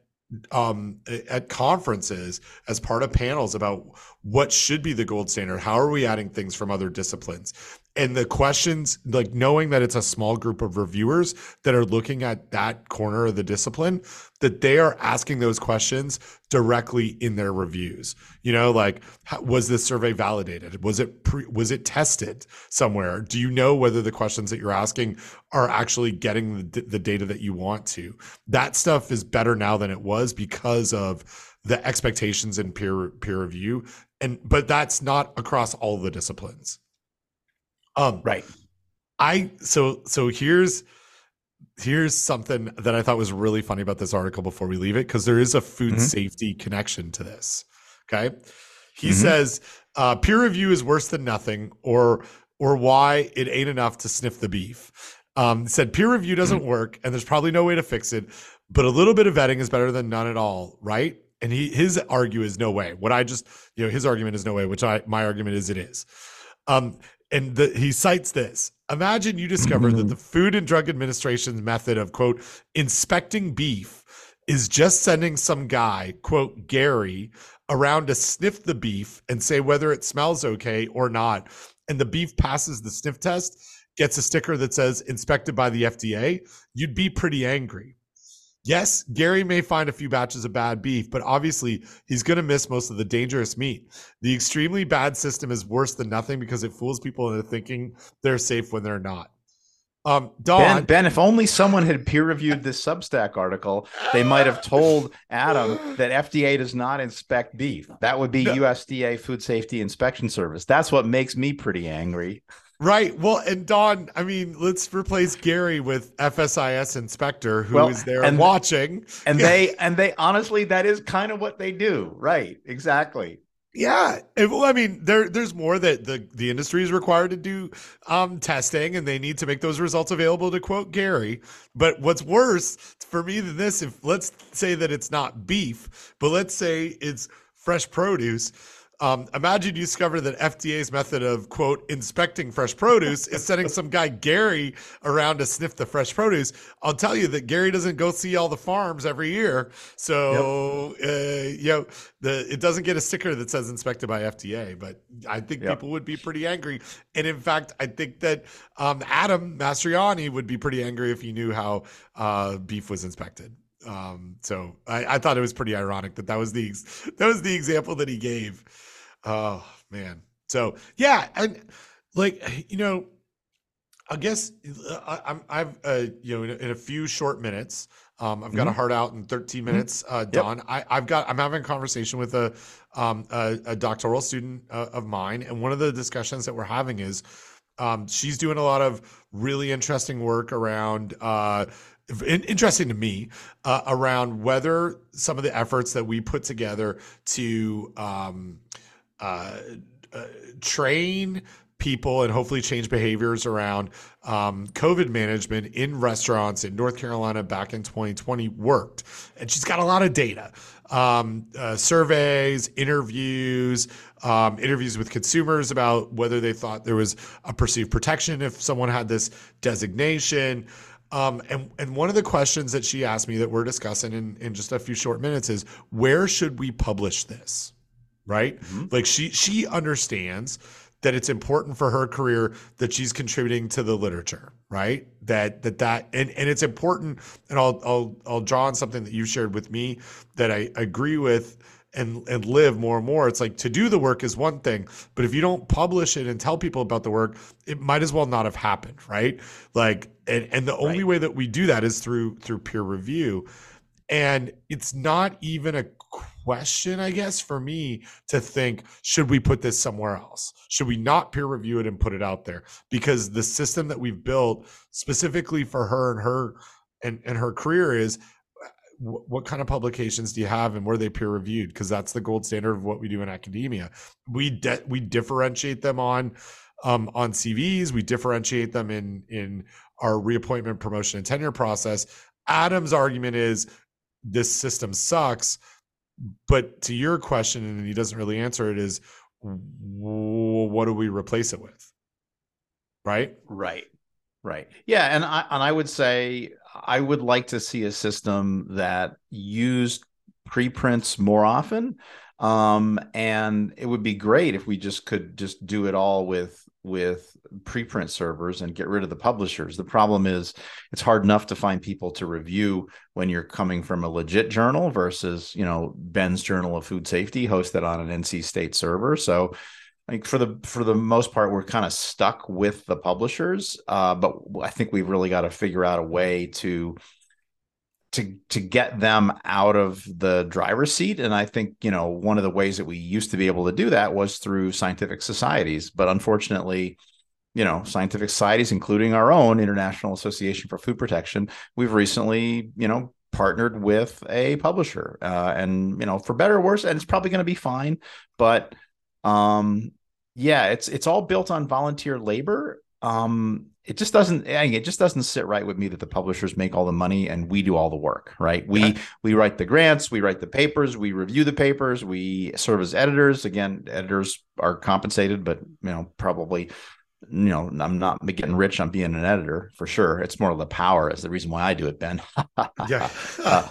um, at conferences as part of panels about what should be the gold standard. How are we adding things from other disciplines? and the questions like knowing that it's a small group of reviewers that are looking at that corner of the discipline that they are asking those questions directly in their reviews. You know like was this survey validated? Was it pre, was it tested somewhere? Do you know whether the questions that you're asking are actually getting the, the data that you want to? That stuff is better now than it was because of the expectations in peer peer review and but that's not across all the disciplines. Um, right. I so so here's here's something that I thought was really funny about this article before we leave it because there is a food mm-hmm. safety connection to this. Okay, he mm-hmm. says uh, peer review is worse than nothing, or or why it ain't enough to sniff the beef. Um, said peer review doesn't mm-hmm. work, and there's probably no way to fix it, but a little bit of vetting is better than none at all, right? And he his argue is no way. What I just you know his argument is no way, which I my argument is it is. Um, and the, he cites this. Imagine you discover that mm-hmm. the Food and Drug Administration's method of quote inspecting beef is just sending some guy quote Gary around to sniff the beef and say whether it smells okay or not, and the beef passes the sniff test, gets a sticker that says inspected by the FDA. You'd be pretty angry. Yes, Gary may find a few batches of bad beef, but obviously he's going to miss most of the dangerous meat. The extremely bad system is worse than nothing because it fools people into thinking they're safe when they're not. Um, Don, ben, ben, if only someone had peer reviewed this Substack article, they might have told Adam that FDA does not inspect beef. That would be no. USDA Food Safety Inspection Service. That's what makes me pretty angry. Right. Well, and Don, I mean, let's replace Gary with FSIS inspector who well, is there and, watching. And they and they honestly that is kind of what they do. Right. Exactly. Yeah. Well, I mean, there there's more that the the industry is required to do um, testing and they need to make those results available to quote Gary. But what's worse for me than this if let's say that it's not beef, but let's say it's fresh produce um, imagine you discover that FDA's method of quote inspecting fresh produce is sending some guy Gary around to sniff the fresh produce. I'll tell you that Gary doesn't go see all the farms every year, so yep. uh, you know the it doesn't get a sticker that says inspected by FDA. But I think yep. people would be pretty angry, and in fact, I think that um, Adam Mastroianni would be pretty angry if he knew how uh, beef was inspected. Um, so I, I, thought it was pretty ironic that that was the that was the example that he gave. Oh man. So yeah, and like you know, I guess uh, I, am I've uh, you know in, in, a few short minutes. Um, I've got mm-hmm. a heart out in 13 mm-hmm. minutes. Uh, Don, yep. I, have got I'm having a conversation with a um, a, a, doctoral student uh, of mine, and one of the discussions that we're having is um, she's doing a lot of really interesting work around. Uh, interesting to me uh, around whether some of the efforts that we put together to um, uh, uh, train people and hopefully change behaviors around um, COVID management in restaurants in North Carolina back in 2020 worked. And she's got a lot of data um, uh, surveys, interviews, um, interviews with consumers about whether they thought there was a perceived protection if someone had this designation. Um, and, and one of the questions that she asked me that we're discussing in, in just a few short minutes is where should we publish this? Right? Mm-hmm. Like she she understands that it's important for her career that she's contributing to the literature, right? That that that and, and it's important, and I'll I'll I'll draw on something that you shared with me that I agree with and and live more and more. It's like to do the work is one thing, but if you don't publish it and tell people about the work, it might as well not have happened, right? Like and and the only right. way that we do that is through through peer review. And it's not even a question, I guess, for me to think, should we put this somewhere else? Should we not peer review it and put it out there? Because the system that we've built specifically for her and her and, and her career is what kind of publications do you have and were they peer reviewed? Because that's the gold standard of what we do in academia. We de- we differentiate them on um, on cvs we differentiate them in in our reappointment promotion and tenure process. Adam's argument is this system sucks but to your question, and he doesn't really answer it, is what do we replace it with? Right. Right. Right. Yeah, and I and I would say I would like to see a system that used preprints more often. Um, and it would be great if we just could just do it all with with preprint servers and get rid of the publishers. The problem is it's hard enough to find people to review when you're coming from a legit journal versus, you know, Ben's Journal of Food Safety hosted on an NC State server. So like for the for the most part we're kind of stuck with the publishers uh, but i think we've really got to figure out a way to to to get them out of the driver's seat. And i think you know one of the ways that we used to be able to do that was through scientific societies. But unfortunately you know scientific societies including our own international association for food protection we've recently you know partnered with a publisher. Uh, and you know for better or worse and it's probably going to be fine. But um yeah it's it's all built on volunteer labor. Um it just doesn't it just doesn't sit right with me that the publishers make all the money and we do all the work right we yeah. we write the grants we write the papers we review the papers we serve as editors again editors are compensated but you know probably you know, I'm not getting rich on being an editor for sure. It's more of the power is the reason why I do it, Ben. yeah. uh,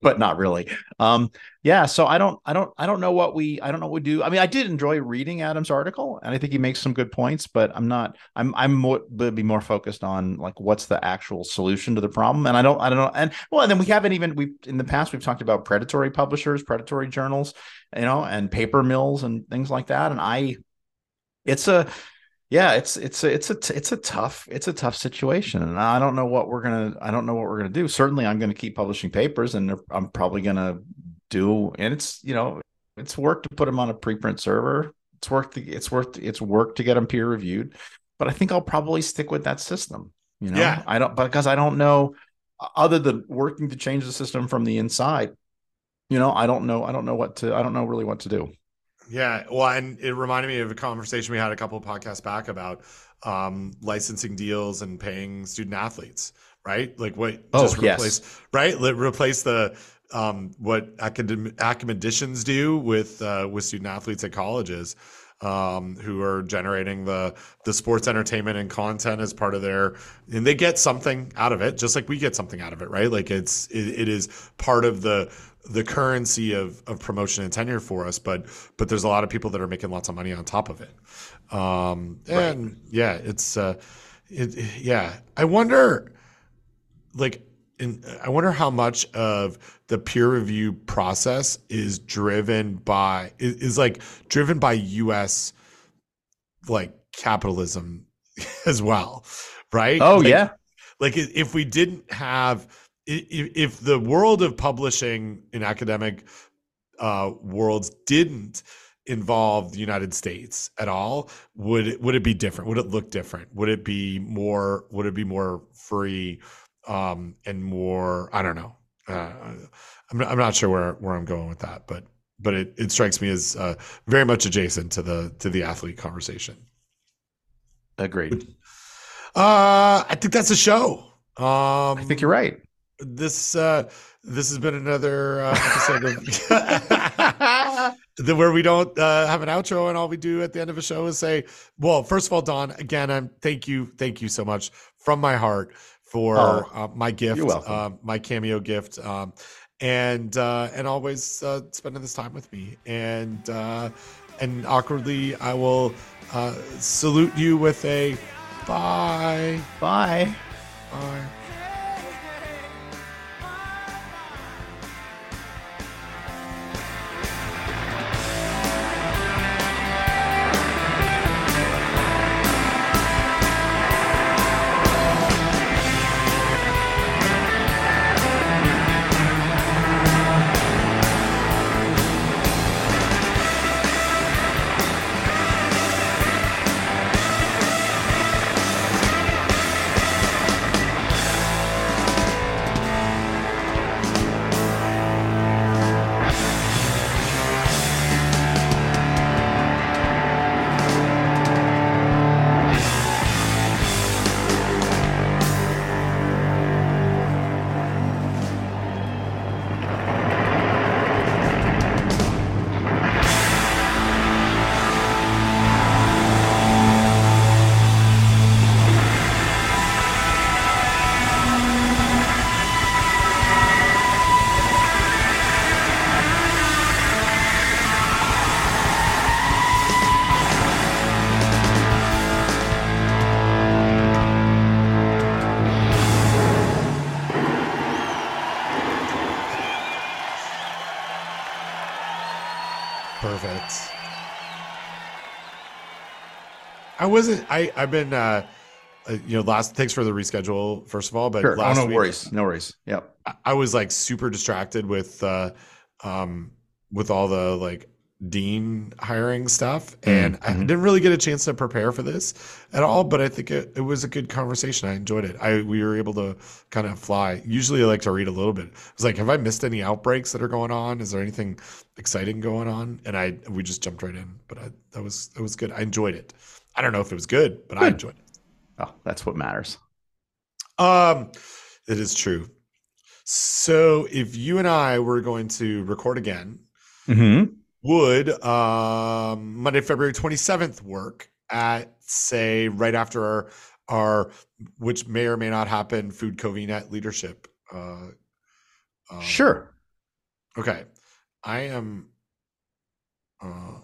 but not really. Um, yeah. So I don't, I don't, I don't know what we, I don't know what we do. I mean, I did enjoy reading Adam's article, and I think he makes some good points. But I'm not, I'm, I'm more, would be more focused on like what's the actual solution to the problem. And I don't, I don't know. And well, and then we haven't even we in the past we've talked about predatory publishers, predatory journals, you know, and paper mills and things like that. And I, it's a yeah, it's it's a, it's a it's a tough it's a tough situation, and I don't know what we're gonna I don't know what we're gonna do. Certainly, I'm going to keep publishing papers, and I'm probably going to do. And it's you know it's work to put them on a preprint server. It's work to, it's worth it's work to get them peer reviewed, but I think I'll probably stick with that system. You know, yeah. I don't because I don't know other than working to change the system from the inside. You know, I don't know. I don't know what to. I don't know really what to do. Yeah, well, and it reminded me of a conversation we had a couple of podcasts back about um, licensing deals and paying student athletes, right? Like what? Oh, just replace, yes. right? Replace the um, what academic academicians do with uh, with student athletes at colleges. Um, who are generating the the sports entertainment and content as part of their and they get something out of it just like we get something out of it right like it's it, it is part of the the currency of, of promotion and tenure for us, but but there's a lot of people that are making lots of money on top of it. Um, and right. yeah, it's uh, it, yeah. I wonder, like, in, I wonder how much of the peer review process is driven by is, is like driven by U.S. like capitalism as well, right? Oh like, yeah. Like if we didn't have if, if the world of publishing in academic uh, worlds didn't involve the United States at all, would it would it be different? Would it look different? Would it be more? Would it be more free um, and more? I don't know. Uh, I'm not, I'm not sure where where I'm going with that, but but it, it strikes me as uh, very much adjacent to the to the athlete conversation. Agreed. Uh, I think that's a show. Um, I think you're right. This uh, this has been another uh, episode of the, where we don't uh, have an outro, and all we do at the end of a show is say, "Well, first of all, Don, again, I'm thank you, thank you so much from my heart for Oh, uh, my gift, uh, my cameo gift, um, and uh, and always uh, spending this time with me, and uh, and awkwardly, I will uh, salute you with a bye, Bye. bye." Wasn't. I I've been. uh uh, you know, last thanks for the reschedule first of all, but Sure. Oh, last no week worries. No worries. Yep. I- I was like super distracted with uh um with all the like dean hiring stuff and I Mhm. didn't really get a chance to prepare for this at all but I think it, it was a good conversation I enjoyed it I we were able to kind of fly usually I like to read a little bit I was like have I missed any outbreaks that are going on is there anything exciting going on and I we just jumped right in but I that was it was good I enjoyed it I don't know if it was good but I enjoyed it Oh, that's what matters. Um, it is true. So if you and I were going to record again, Mm-hmm. would um, Monday, February 27th work at say right after our our which may or may not happen food covinet leadership uh, um, Sure. okay i am uh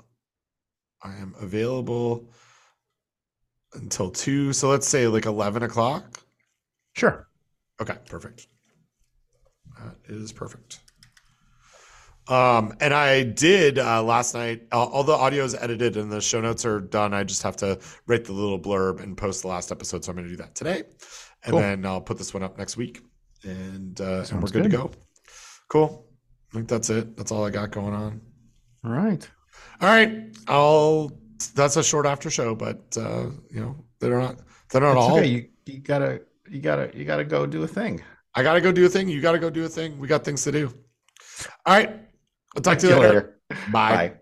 i am available until two so let's say like 11 o'clock Sure. Okay, perfect. That is perfect. Um, and I did uh, last night. All, all the audio is edited and the show notes are done. I just have to write the little blurb and post the last episode. So I'm going to do that today, and Cool. then I'll put this one up next week, and uh, and we're Sounds good, to go. Cool. I think that's it. That's all I got going on. All right. All right, I'll. That's a short after show, but uh, you know they're not. They're not That's all. okay. You you gotta you gotta you gotta go do a thing. I gotta go do a thing. You gotta go do a thing. We got things to do. All right. I'll talk to you later. Bye. Bye.